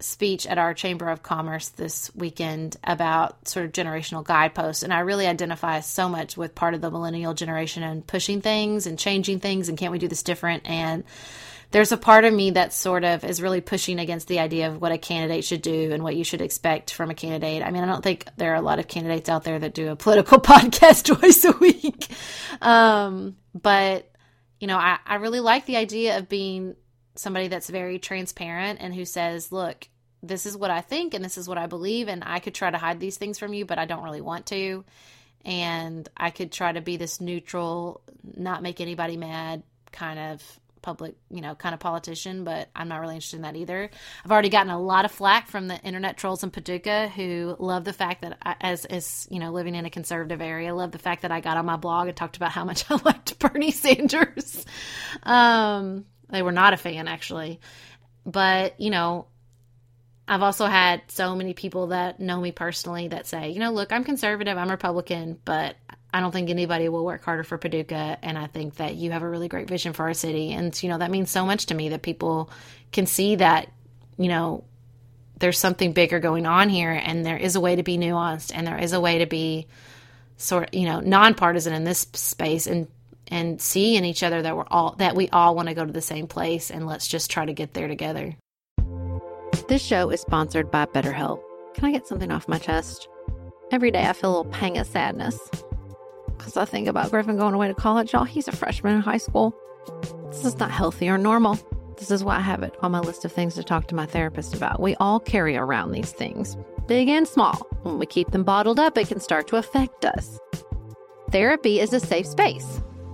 speech at our Chamber of Commerce this weekend about sort of generational guideposts. And I really identify so much with part of the millennial generation and pushing things and changing things and can't we do this different? And there's a part of me that sort of is really pushing against the idea of what a candidate should do and what you should expect from a candidate. I mean, I don't think there are a lot of candidates out there that do a political podcast twice a week. Um, but, you know, I, I really like the idea of being somebody that's very transparent and who says, look, this is what I think and this is what I believe, and I could try to hide these things from you, but I don't really want to. And I could try to be this neutral, not make anybody mad kind of public, you know, kind of politician, but I'm not really interested in that either. I've already gotten a lot of flack from the internet trolls in Paducah who love the fact that, I, as as you know, living in a conservative area, love the fact that I got on my blog and talked about how much I liked Bernie Sanders. Um, they were not a fan, actually. But, you know, I've also had so many people that know me personally that say, you know, look, I'm conservative, I'm Republican, but I don't think anybody will work harder for Paducah. And I think that you have a really great vision for our city. And, you know, that means so much to me that people can see that, you know, there's something bigger going on here and there is a way to be nuanced and there is a way to be sort you know nonpartisan in this space and and see in each other that we're all that we all want to go to the same place and let's just try to get there together. This show is sponsored by BetterHelp. Can I get something off my chest? Every day I feel a little pang of sadness because I think about Griffin going away to college. Y'all, he's a freshman in high school. This is not healthy or normal. This is why I have it on my list of things to talk to my therapist about. We all carry around these things, big and small. When we keep them bottled up, it can start to affect us. Therapy is a safe space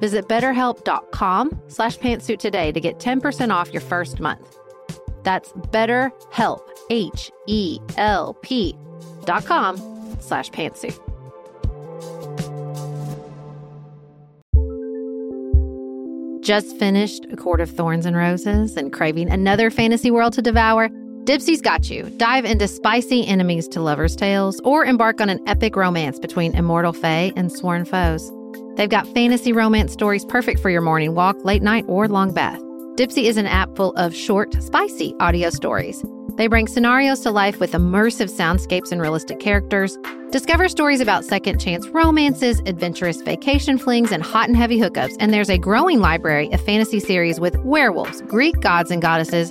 Visit betterhelp.com slash pantsuit today to get 10% off your first month. That's betterhelp, H-E-L-P dot com slash pantsuit. Just finished A Court of Thorns and Roses and craving another fantasy world to devour? Dipsea's got you. Dive into spicy enemies to lovers' tales or embark on an epic romance between immortal fae and sworn foes. They've got fantasy romance stories perfect for your morning walk, late night, or long bath. Dipsea is an app full of short, spicy audio stories. They bring scenarios to life with immersive soundscapes and realistic characters. Discover stories about second chance romances, adventurous vacation flings, and hot and heavy hookups. And there's a growing library of fantasy series with werewolves, Greek gods and goddesses,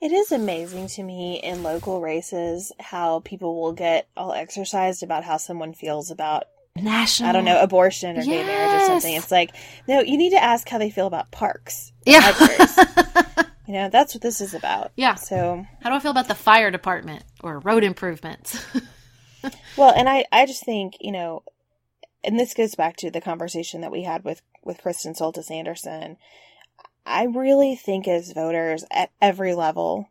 It is amazing to me in local races how people will get all exercised about how someone feels about National. I don't know abortion or gay marriage or something. It's like no, you need to ask how they feel about parks. Yeah. you know that's what this is about. Yeah. So How do I feel about the fire department or road improvements? Well, and I, I just think, you know, and this goes back to the conversation that we had with, with Kristen Soltis Anderson. I really think as voters at every level,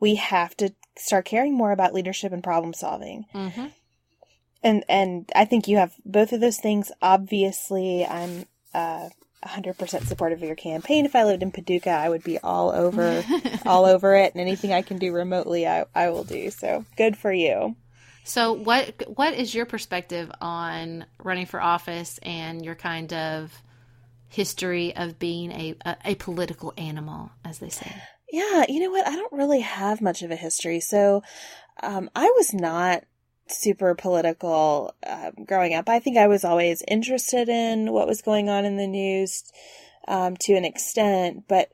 we have to start caring more about leadership and problem solving. mm-hmm. And, and I think you have both of those things. Obviously, I'm, uh, 100% supportive of your campaign. If I lived in Paducah, I would be all over, all over it. And anything I can do remotely, I, I will do. So good for you. So, what what is your perspective on running for office and your kind of history of being a a, a political animal, as they say? Yeah, you know what? I don't really have much of a history. So, um, I was not super political um, growing up. I think I was always interested in what was going on in the news um, to an extent, but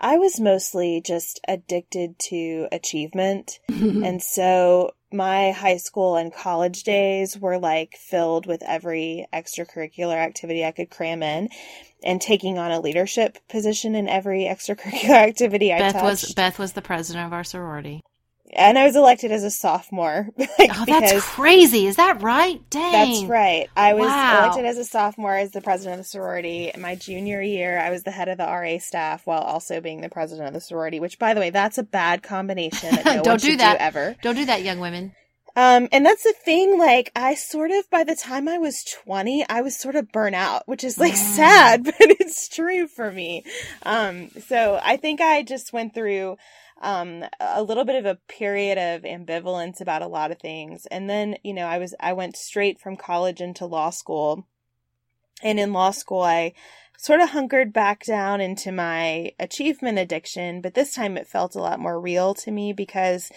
I was mostly just addicted to achievement. and so my high school and college days were like filled with every extracurricular activity I could cram in and taking on a leadership position in every extracurricular activity I Beth touched. was Beth was the president of our sorority. And I was elected as a sophomore. like, Oh, that's crazy! Is that right? Dang. that's right. I was Wow. elected as a sophomore as the president of the sorority. My junior year, I was the head of the RA staff while also being the president of the sorority. Which, by the way, that's a bad combination. That no Don't do that ever. Don't do that, young women. Um, and that's the thing, like, I sort of, by the time I was 20, I was sort of burnt out, which is like sad, but it's true for me. Um, so I think I just went through, um, a little bit of a period of ambivalence about a lot of things. And then, you know, I was, I went straight from college into law school. And in law school, I sort of hunkered back down into my achievement addiction, but this time it felt a lot more real to me because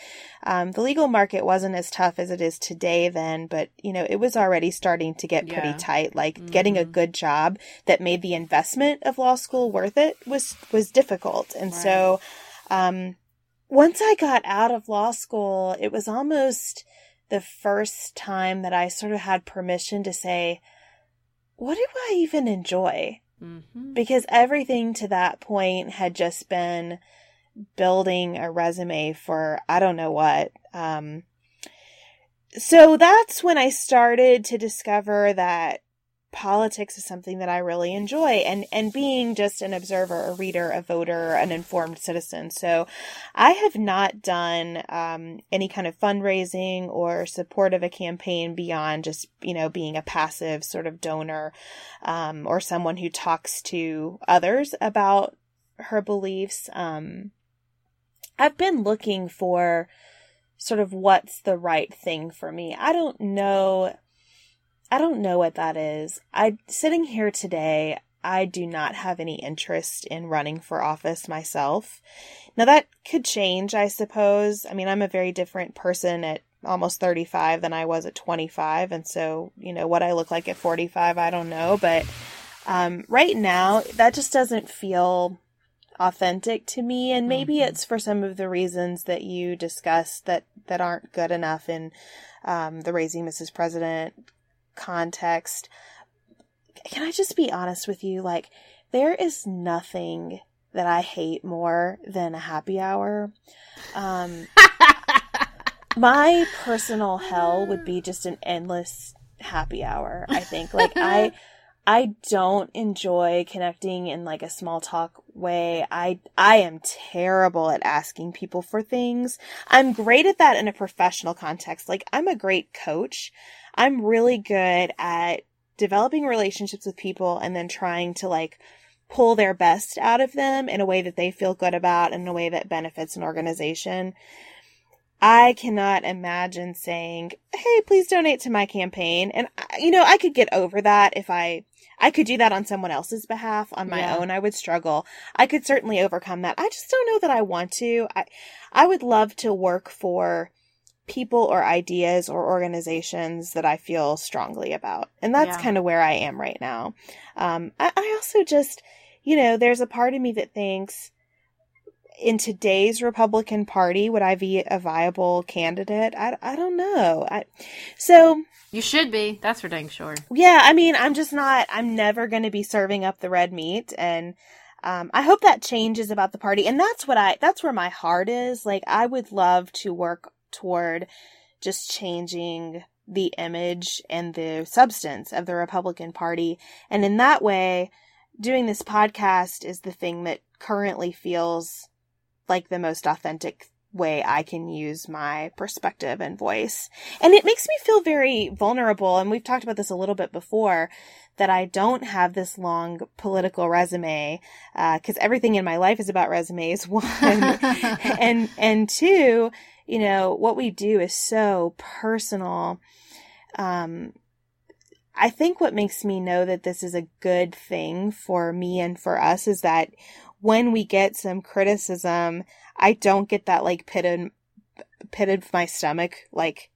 um, the legal market wasn't as tough as it is today then, but you know, it was already starting to get Yeah. pretty tight. Like getting a good job that made the investment of law school worth it was was difficult. And so um once I got out of law school, it was almost the first time that I sort of had permission to say, what do I even enjoy? Mm-hmm. because everything to that point had just been building a resume for I don't know what. Um, so that's when I started to discover that politics is something that I really enjoy and and being just an observer, a reader, a voter, an informed citizen. So I have not done um, any kind of fundraising or support of a campaign beyond just you know being a passive sort of donor um, or someone who talks to others about her beliefs. Um, I've been looking for sort of what's the right thing for me. I don't know. I don't know what that is. I sitting here today, I do not have any interest in running for office myself. Now that could change, I suppose. I mean, I'm a very different person at almost 35 than I was at 25, and so, you know, what I look like at 45, I don't know, but um, right now, that just doesn't feel authentic to me. And maybe Mm-hmm. it's for some of the reasons that you discussed that, that aren't good enough in um, the Raising Mrs. President context. Can I just be honest with you? Like, there is nothing that I hate more than a happy hour. Um, my personal hell would be just an endless happy hour. I think like I I don't enjoy connecting in like a small talk way. I I am terrible at asking people for things. I'm great at that in a professional context. Like I'm a great coach. I'm really good at developing relationships with people and then trying to like pull their best out of them in a way that they feel good about in a way that benefits an organization. I cannot imagine saying, "Hey, please donate to my campaign." And uh, you know, I could get over that if I I could do that on someone else's behalf. On my Yeah. own, I would struggle. I could certainly overcome that. I just don't know that I want to. I I would love to work for people or ideas or organizations that I feel strongly about. And that's Yeah. kind of where I am right now. Um, I, I also just, you know, there's a part of me that thinks in today's Republican Party, would I be a viable candidate? I, I don't know. I, so You should be. That's for dang sure. yeah, I mean, I'm just not, I'm never going to be serving up the red meat. And, um, I hope that changes about the party. And that's what I, that's where my heart is. Like, I would love to work toward just changing the image and the substance of the Republican Party. And in that way, doing this podcast is the thing that currently feels like the most authentic way I can use my perspective and voice. And it makes me feel very vulnerable. And we've talked about this a little bit before that I don't have this long political resume, uh, cause everything in my life is about resumes. One and, and two, you know, what we do is so personal. Um, I think what makes me know that this is a good thing for me and for us is that when we get some criticism, I don't get that like pit in pit of my stomach, like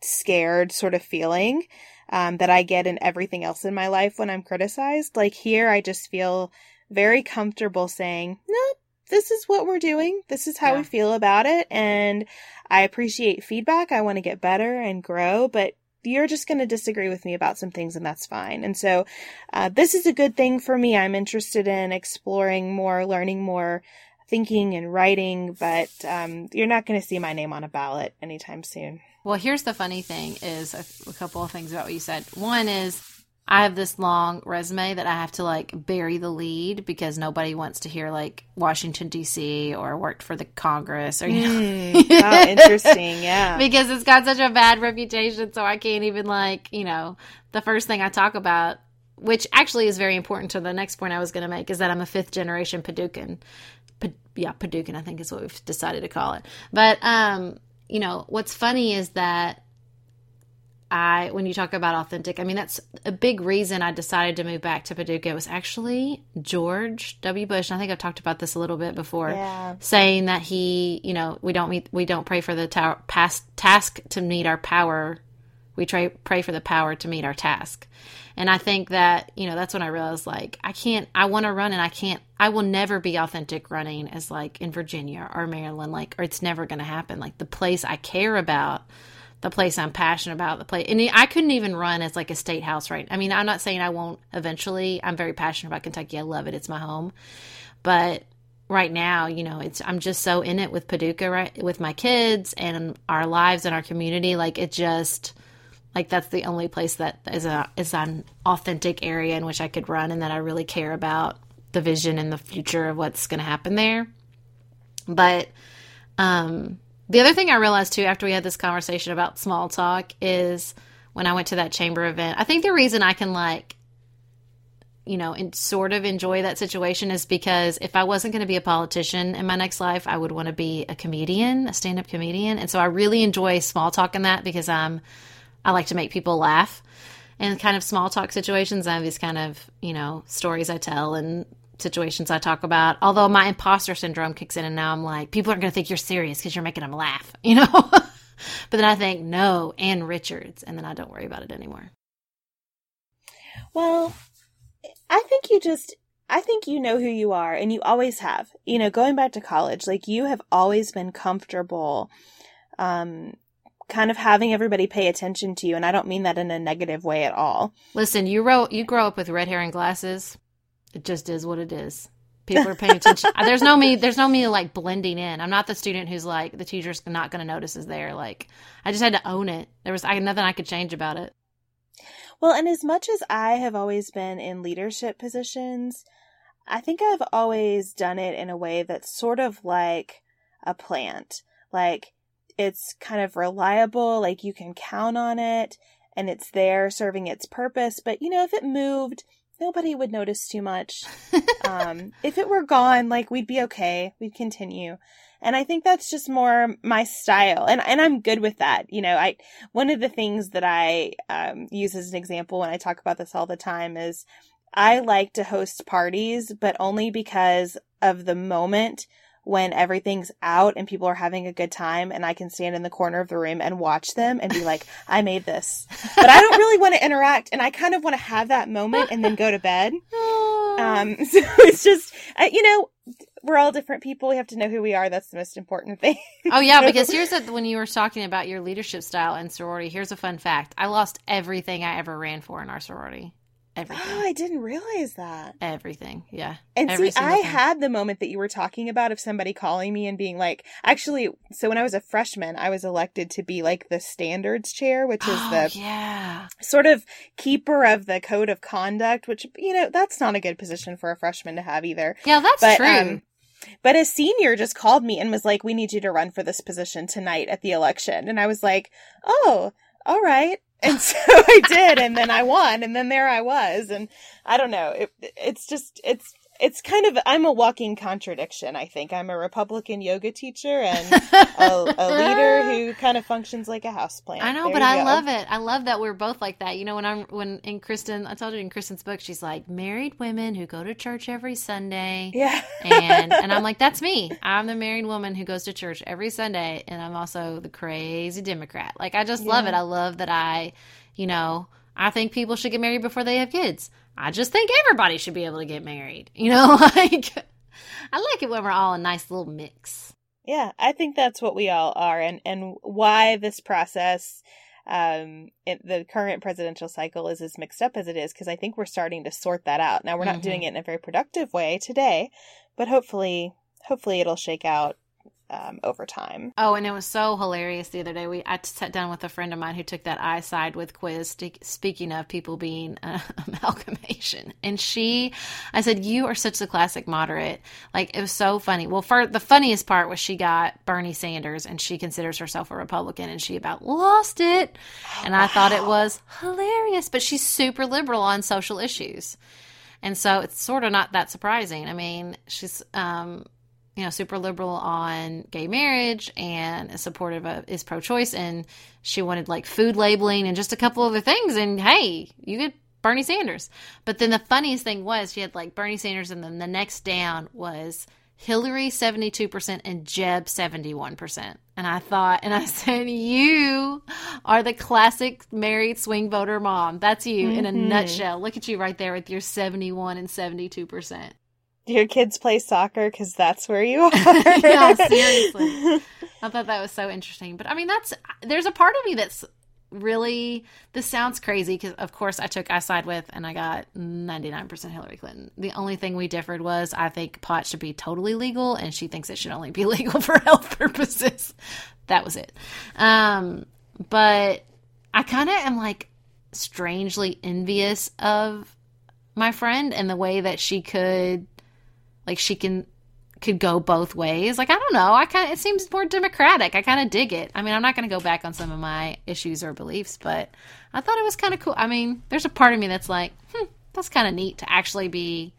scared sort of feeling um, that I get in everything else in my life when I'm criticized. Like here, I just feel very comfortable saying, no, this is what we're doing. This is how Yeah. we feel about it. And I appreciate feedback. I want to get better and grow, but you're just going to disagree with me about some things and that's fine. And so, uh, this is a good thing for me. I'm interested in exploring more, learning more, thinking and writing, but, um, you're not going to see my name on a ballot anytime soon. Well, here's the funny thing is a, a couple of things about what you said. One is I have this long resume that I have to like bury the lead because nobody wants to hear like Washington D.C. or worked for the Congress or you know. oh, interesting. Yeah. because it's got such a bad reputation. So I can't even like, you know, the first thing I talk about, which actually is very important to the next point I was going to make, is that I'm a fifth generation Paducan. Pa- yeah, Paducan, I think is what we've decided to call it. But, um, you know, what's funny is that I, when you talk about authentic, I mean, that's a big reason I decided to move back to Paducah. It was actually George W. Bush. And I think I've talked about this a little bit before Yeah. saying that he, you know, we don't meet, we don't pray for the tower, past task to meet our power. We try, pray for the power to meet our task. And I think that, you know, that's when I realized like, I can't, I want to run and I can't, I will never be authentic running as like in Virginia or Maryland, like, or it's never going to happen. Like the place I care about, the place I'm passionate about, the place, and I couldn't even run as like a state house, right? I mean, I'm not saying I won't eventually. I'm very passionate about Kentucky. I love it. It's my home. But right now, you know, it's I'm just so in it with Paducah, right, with my kids and our lives and our community. Like it just, like that's the only place that is a is an authentic area in which I could run and that I really care about the vision and the future of what's going to happen there. But um, the other thing I realized too after we had this conversation about small talk is when I went to that chamber event. I think the reason I can like you know, and sort of enjoy that situation is because if I wasn't going to be a politician in my next life, I would want to be a comedian, a stand-up comedian. And so I really enjoy small talk in that because I'm I like to make people laugh. And kind of small talk situations, I have these kind of, you know, stories I tell and situations I talk about. Although my imposter syndrome kicks in and now I'm like, people aren't going to think you're serious because you're making them laugh, you know? but then I think, no, Ann Richards. And then I don't worry about it anymore. Well, I think you just I think you know who you are and you always have. You know, going back to college, like you have always been comfortable um kind of having everybody pay attention to you and I don't mean that in a negative way at all. Listen, you wrote you grow up with red hair and glasses. It just is what it is. People are paying attention. there's no me. There's no me like blending in. I'm not the student who's like the teacher's not going to notice is there. Like I just had to own it. There was I, nothing I could change about it. Well, and as much as I have always been in leadership positions, I think I've always done it in a way that's sort of like a plant. Like it's kind of reliable, like you can count on it and it's there serving its purpose. But you know, if it moved, nobody would notice too much. um, if it were gone, like we'd be okay. We'd continue. And I think that's just more my style. And, and I'm good with that. You know, I, one of the things that I, um, use as an example when I talk about this all the time is I like to host parties, but only because of the moment when everything's out and people are having a good time and I can stand in the corner of the room and watch them and be like, I made this. But I don't really want to interact and I kind of want to have that moment and then go to bed. Um, so it's just, you know, we're all different people. We have to know who we are. That's the most important thing. oh yeah, because here's a, when you were talking about your leadership style and sorority. Here's a fun fact: I lost everything I ever ran for in our sorority. Everything. Oh, I didn't realize that. Everything. Yeah. And Every see, I thing. had the moment that you were talking about of somebody calling me and being like, actually, so when I was a freshman, I was elected to be like the standards chair, which is oh, the yeah. sort of keeper of the code of conduct, which, you know, that's not a good position for a freshman to have either. Yeah, that's but, true. Um, but a senior just called me and was like, we need you to run for this position tonight at the election. And I was like, oh, all right. And so I did, and then I won, and then there I was, and I don't know. It, it's just it's it's kind of I'm a walking contradiction. I think I'm a Republican yoga teacher and a, a leader who kind of functions like a houseplant. I know, there but I go. love it. I love that we're both like that. You know, when I'm when in Kristen, I told you in Kristen's book, she's like married women who go to church every Sunday. Yeah, and and I'm like that's me. I'm the married woman who goes to church every Sunday, and I'm also the crazy Democrat. Like I just yeah. love it. I love that I, you know, I think people should get married before they have kids. I just think everybody should be able to get married. You know, like I like it when we're all a nice little mix. Yeah, I think that's what we all are, and and why this process, um, it, the current presidential cycle is as mixed up as it is, because I think we're starting to sort that out. Now we're not mm-hmm. doing it in a very productive way today, but hopefully, hopefully it'll shake out um, over time. Oh, and it was so hilarious the other day. We I sat down with a friend of mine who took that iSideWith quiz. St- speaking of people being uh, amalgamation, and she, I said, "You are such a classic moderate." Like it was so funny. Well, for the funniest part was she got Bernie Sanders, and she considers herself a Republican, and she about lost it. And I wow. thought it was hilarious, but she's super liberal on social issues. And so it's sort of not that surprising. I mean, she's um, you know, super liberal on gay marriage and is supportive of is pro choice and she wanted like food labeling and just a couple other things and hey, you get Bernie Sanders. But then the funniest thing was she had like Bernie Sanders and then the next down was Hillary 72% and Jeb 71%. And I thought, and I said, You are the classic married swing voter mom. That's you mm-hmm. in a mm-hmm. nutshell. Look at you right there with your 71 and 72% do your kids play soccer because that's where you are? Yeah seriously. I thought that was so interesting. But i mean that's there's a part of me that's really this sounds crazy because of course i took iSideWith and i got 99% hillary clinton. The only thing we differed was i think pot should be totally legal and she thinks it should only be legal for health purposes. That was it. Um but i kind of am like strangely envious of my friend and the way that she could like she can could go both ways. Like I don't know. I kind of it seems more democratic. I kind of dig it. I mean, I'm not going to go back on some of my issues or beliefs, but I thought it was kind of cool. I mean, there's a part of me that's like, hmm, that's kind of neat to actually be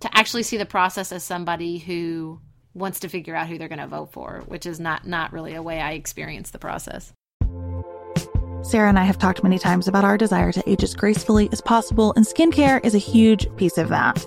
to actually see the process as somebody who wants to figure out who they're going to vote for, which is not not really a way I experience the process. Sarah and I have talked many times about our desire to age as gracefully as possible, and skincare is a huge piece of that.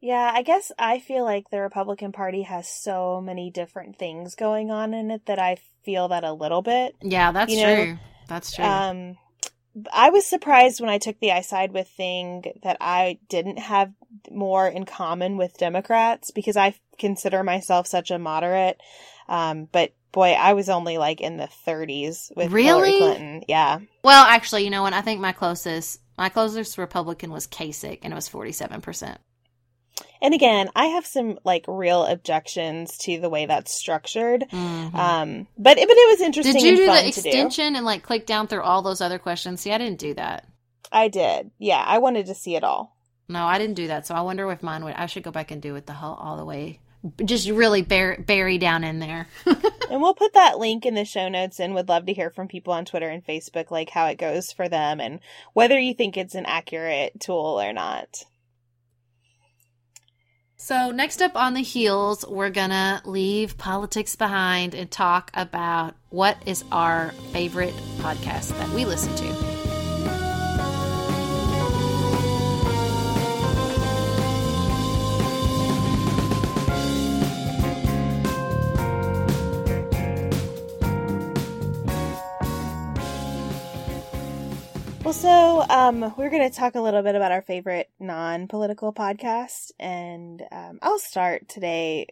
Yeah, I guess I feel like the Republican Party has so many different things going on in it that I feel that a little bit. Yeah, that's You know, true. That's true. Um, I was surprised when I took the iSideWith thing that I didn't have more in common with Democrats because I consider myself such a moderate. Um, but boy, I was only like in the 30s with Really? Hillary Clinton. Yeah. well, actually, you know what? I think my closest my closest Republican was Kasich, and it was forty seven percent. And again, I have some like real objections to the way that's structured. Um, but it, but it was interesting. Mm-hmm. Did you and do the to do. extension and like click down through all those other questions? See, I didn't do that. I did. Yeah, I wanted to see it all. No, I didn't do that. So I wonder if mine would. I should go back and do it the whole all the way. Just really bury, bury down in there. And we'll put that link in the show notes and would love to hear from people on Twitter and Facebook, like how it goes for them and whether you think it's an accurate tool or not. So, next up on the heels, we're gonna leave politics behind and talk about what is our favorite podcast that we listen to. Well, so um, we're going to talk a little bit about our favorite non political podcast. And um, I'll start today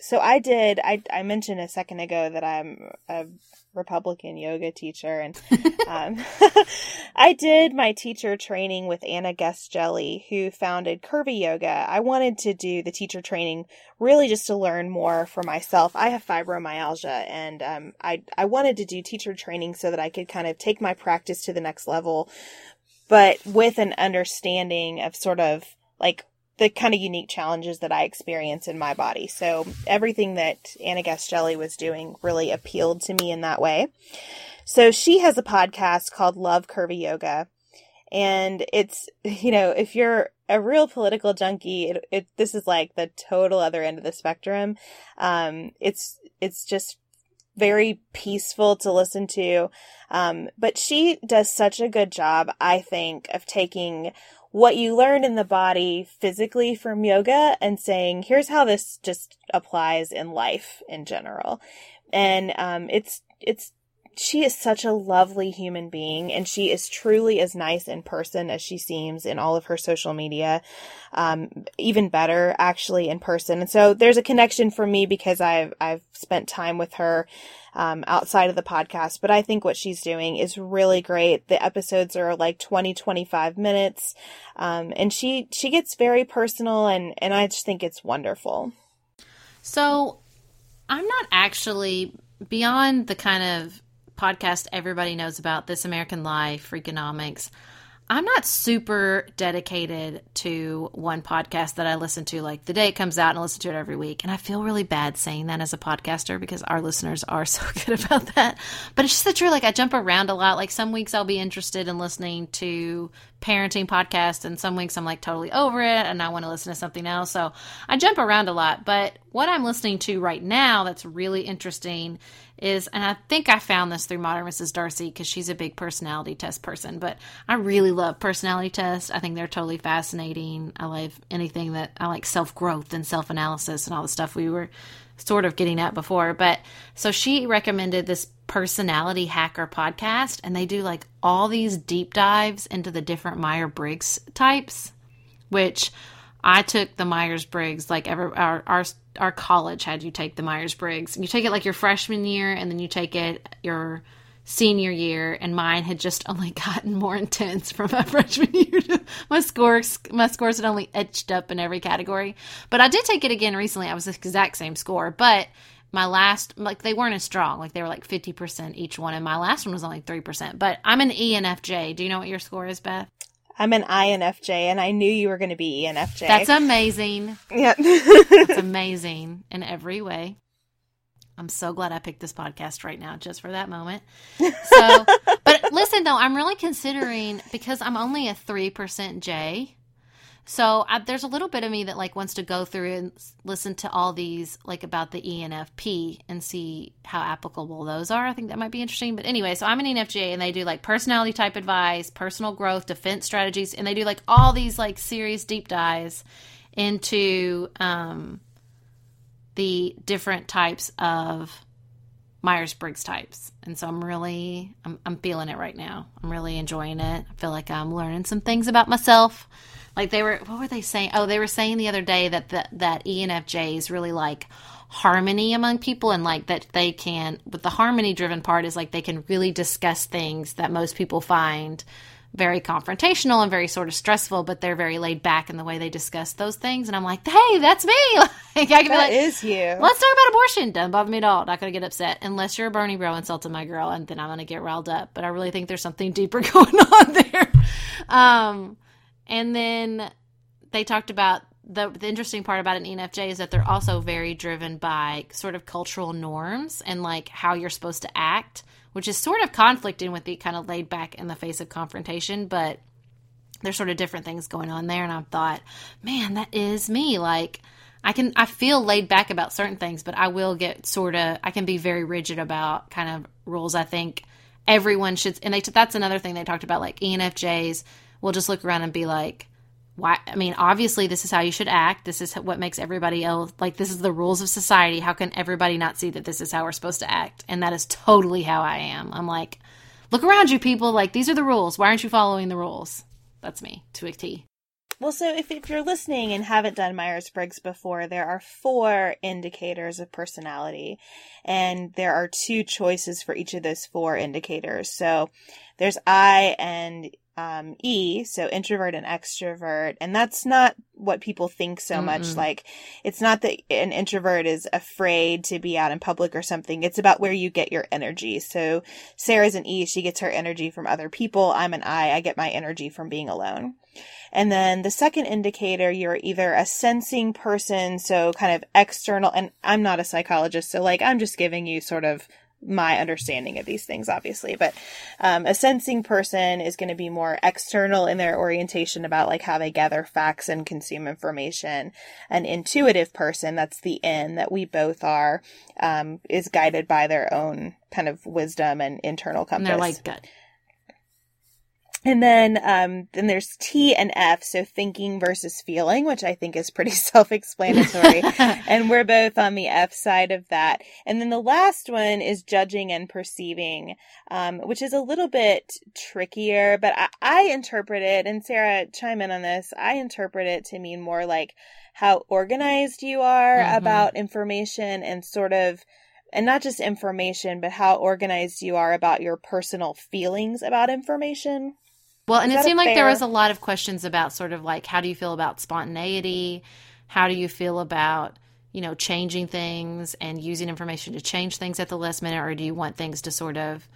so I did. I I mentioned a second ago that I'm a Republican yoga teacher, and um, I did my teacher training with Anna Guest-Jelley, who founded Curvy Yoga. I wanted to do the teacher training really just to learn more for myself. I have fibromyalgia, and um, I I wanted to do teacher training so that I could kind of take my practice to the next level, but with an understanding of sort of like the kind of unique challenges that I experience in my body. So everything that Anna Guest-Jelley was doing really appealed to me in that way. So she has a podcast called Love Curvy Yoga. And it's, you know, if you're a real political junkie, it, it this is like the total other end of the spectrum. Um, it's, it's just very peaceful to listen to. Um, but she does such a good job, I think, of taking what you learn in the body physically from yoga and saying, here's how this just applies in life in general. And, um, it's, it's, she is such a lovely human being and she is truly as nice in person as she seems in all of her social media. Um, even better actually in person. And so there's a connection for me because I've, I've spent time with her um, outside of the podcast, but I think what she's doing is really great. The episodes are like 20, 25 minutes. Um, and she, she gets very personal and, and I just think it's wonderful. So I'm not actually beyond the kind of podcast everybody knows about, This American Life, Freakonomics. I'm not super dedicated to one podcast that I listen to like the day it comes out and I listen to it every week. And I feel really bad saying that as a podcaster because our listeners are so good about that. But it's just the truth. Like I jump around a lot. Like some weeks I'll be interested in listening to parenting podcast and some weeks I'm like totally over it and I want to listen to something else. So I jump around a lot. But what I'm listening to right now that's really interesting is, and I think I found this through Modern Mrs. Darcy because she's a big personality test person, but I really love personality tests. I think they're totally fascinating. I love anything that I like self growth and self analysis and all the stuff we were sort of getting at before. But so she recommended this personality hacker podcast, and they do like all these deep dives into the different Meyer Briggs types, which I took the Myers Briggs, like ever our, our our college had you take the Myers Briggs. You take it like your freshman year, and then you take it your senior year. And mine had just only gotten more intense from my freshman year. my scores, my scores had only etched up in every category. But I did take it again recently. I was the exact same score, but my last like they weren't as strong like they were like 50% each one and my last one was only 3% but i'm an enfj do you know what your score is beth I'm an INFJ, and I knew you were going to be ENFJ. That's amazing. Yeah. That's amazing in every way. I'm so glad I picked this podcast right now just for that moment. So, but listen though, I'm really considering because I'm only a 3% J. So I, there's a little bit of me that like wants to go through and listen to all these like about the ENFP and see how applicable those are. I think that might be interesting. But anyway, so I'm an ENFJ and they do like personality type advice, personal growth, defense strategies, and they do like all these like serious deep dives into um, the different types of Myers Briggs types. And so I'm really I'm, I'm feeling it right now. I'm really enjoying it. I feel like I'm learning some things about myself like they were, what were they saying? Oh, they were saying the other day that the, that ENFJs really like harmony among people and like that they can, but the harmony driven part is like they can really discuss things that most people find very confrontational and very sort of stressful, but they're very laid back in the way they discuss those things. And I'm like, hey, that's me. like, I can that be like, is you. Let's talk about abortion. Doesn't bother me at all. Not going to get upset unless you're a Bernie bro insulting my girl, and then I'm going to get riled up. But I really think there's something deeper going on there. Um, and then they talked about the, the interesting part about an ENFJ is that they're also very driven by sort of cultural norms and like how you're supposed to act, which is sort of conflicting with the kind of laid back in the face of confrontation, but there's sort of different things going on there. And I thought, man, that is me. Like, I can, I feel laid back about certain things, but I will get sort of, I can be very rigid about kind of rules. I think everyone should, and they, that's another thing they talked about, like ENFJs will just look around and be like, why? I mean, obviously, this is how you should act. This is what makes everybody else like this is the rules of society. How can everybody not see that this is how we're supposed to act? And that is totally how I am. I'm like, look around you, people. Like, these are the rules. Why aren't you following the rules? That's me to a T. Well, so if, if you're listening and haven't done Myers Briggs before, there are four indicators of personality, and there are two choices for each of those four indicators. So there's I and um, E, so introvert and extrovert. And that's not what people think so Mm-mm. much. Like, it's not that an introvert is afraid to be out in public or something. It's about where you get your energy. So Sarah's an E, she gets her energy from other people. I'm an I, I get my energy from being alone. And then the second indicator, you're either a sensing person, so kind of external, and I'm not a psychologist, so like I'm just giving you sort of my understanding of these things, obviously. But um, a sensing person is going to be more external in their orientation about like how they gather facts and consume information. An intuitive person, that's the N that we both are, um, is guided by their own kind of wisdom and internal compass. And they're like gut. And then, um, then there's T and F, so thinking versus feeling, which I think is pretty self-explanatory. and we're both on the F side of that. And then the last one is judging and perceiving, um, which is a little bit trickier, but I, I interpret it, and Sarah, chime in on this, I interpret it to mean more like how organized you are mm-hmm. about information and sort of, and not just information, but how organized you are about your personal feelings about information. Well, and it seemed like there was a lot of questions about sort of like how do you feel about spontaneity? How do you feel about, you know, changing things and using information to change things at the last minute or do you want things to sort of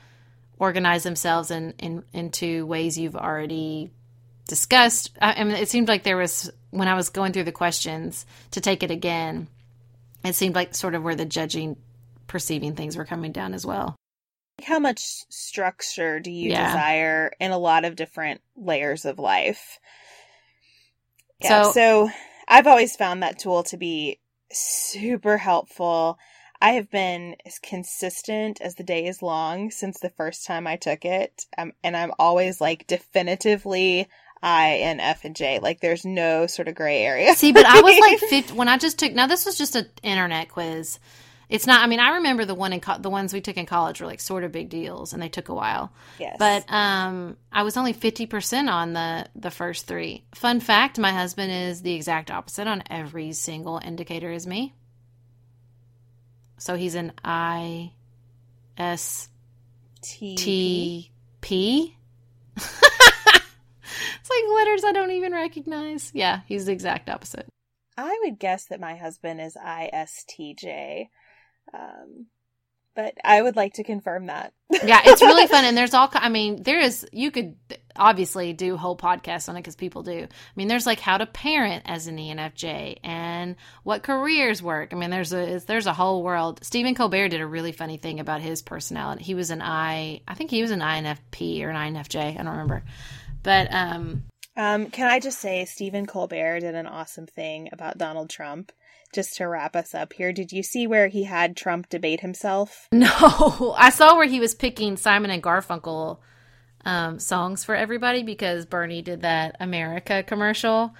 organize themselves in, in into ways you've already discussed? I, I mean, it seemed like there was when I was going through the questions to take it again, it seemed like sort of where the judging perceiving things were coming down as well how much structure do you yeah. desire in a lot of different layers of life? Yeah, so, so I've always found that tool to be super helpful. I have been as consistent as the day is long since the first time I took it. Um, and I'm always like definitively I and F and J. Like there's no sort of gray area. See, but I was like 50, when I just took, now this was just an internet quiz. It's not. I mean, I remember the one in co- the ones we took in college were like sort of big deals, and they took a while. Yes. But um, I was only fifty percent on the the first three. Fun fact: my husband is the exact opposite on every single indicator as me. So he's an I S T P. It's like letters I don't even recognize. Yeah, he's the exact opposite. I would guess that my husband is ISTJ. Um, but I would like to confirm that. yeah, it's really fun, and there's all. I mean, there is. You could obviously do whole podcasts on it because people do. I mean, there's like how to parent as an ENFJ and what careers work. I mean, there's a there's a whole world. Stephen Colbert did a really funny thing about his personality. He was an I. I think he was an INFP or an INFJ. I don't remember, but um. Um, can I just say, Stephen Colbert did an awesome thing about Donald Trump just to wrap us up here, did you see where he had Trump debate himself? No, I saw where he was picking Simon and Garfunkel um, songs for everybody because Bernie did that America commercial,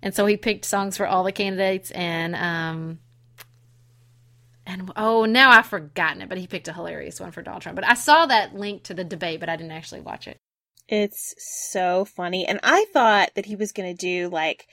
and so he picked songs for all the candidates and um, and oh now I've forgotten it, but he picked a hilarious one for Donald Trump. But I saw that link to the debate, but I didn't actually watch it. It's so funny, and I thought that he was going to do like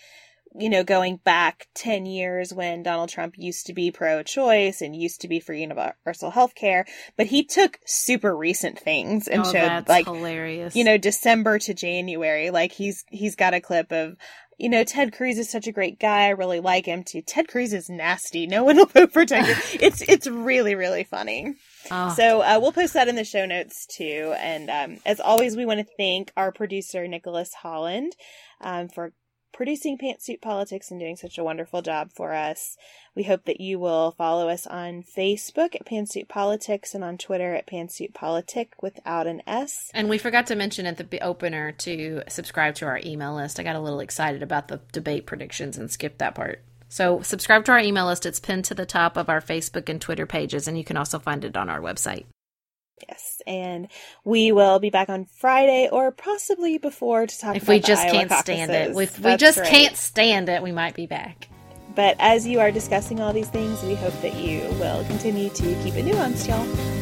you know, going back 10 years when Donald Trump used to be pro choice and used to be for universal health care, but he took super recent things and oh, showed like hilarious. You know, December to January. Like he's he's got a clip of you know, Ted Cruz is such a great guy. I really like him too. Ted Cruz is nasty. No one will vote for Ted Cruz. it's it's really really funny. Oh. So uh, we'll post that in the show notes too. And um, as always, we want to thank our producer Nicholas Holland um, for producing Pantsuit Politics and doing such a wonderful job for us. We hope that you will follow us on Facebook at Pantsuit Politics and on Twitter at Pantsuit Politic without an S. And we forgot to mention at the opener to subscribe to our email list. I got a little excited about the debate predictions and skipped that part. So subscribe to our email list. It's pinned to the top of our Facebook and Twitter pages, and you can also find it on our website. Yes, and we will be back on Friday or possibly before to talk if about we just can't caucuses. stand it. If we just right. can't stand it, we might be back. But as you are discussing all these things, we hope that you will continue to keep it nuanced, y'all.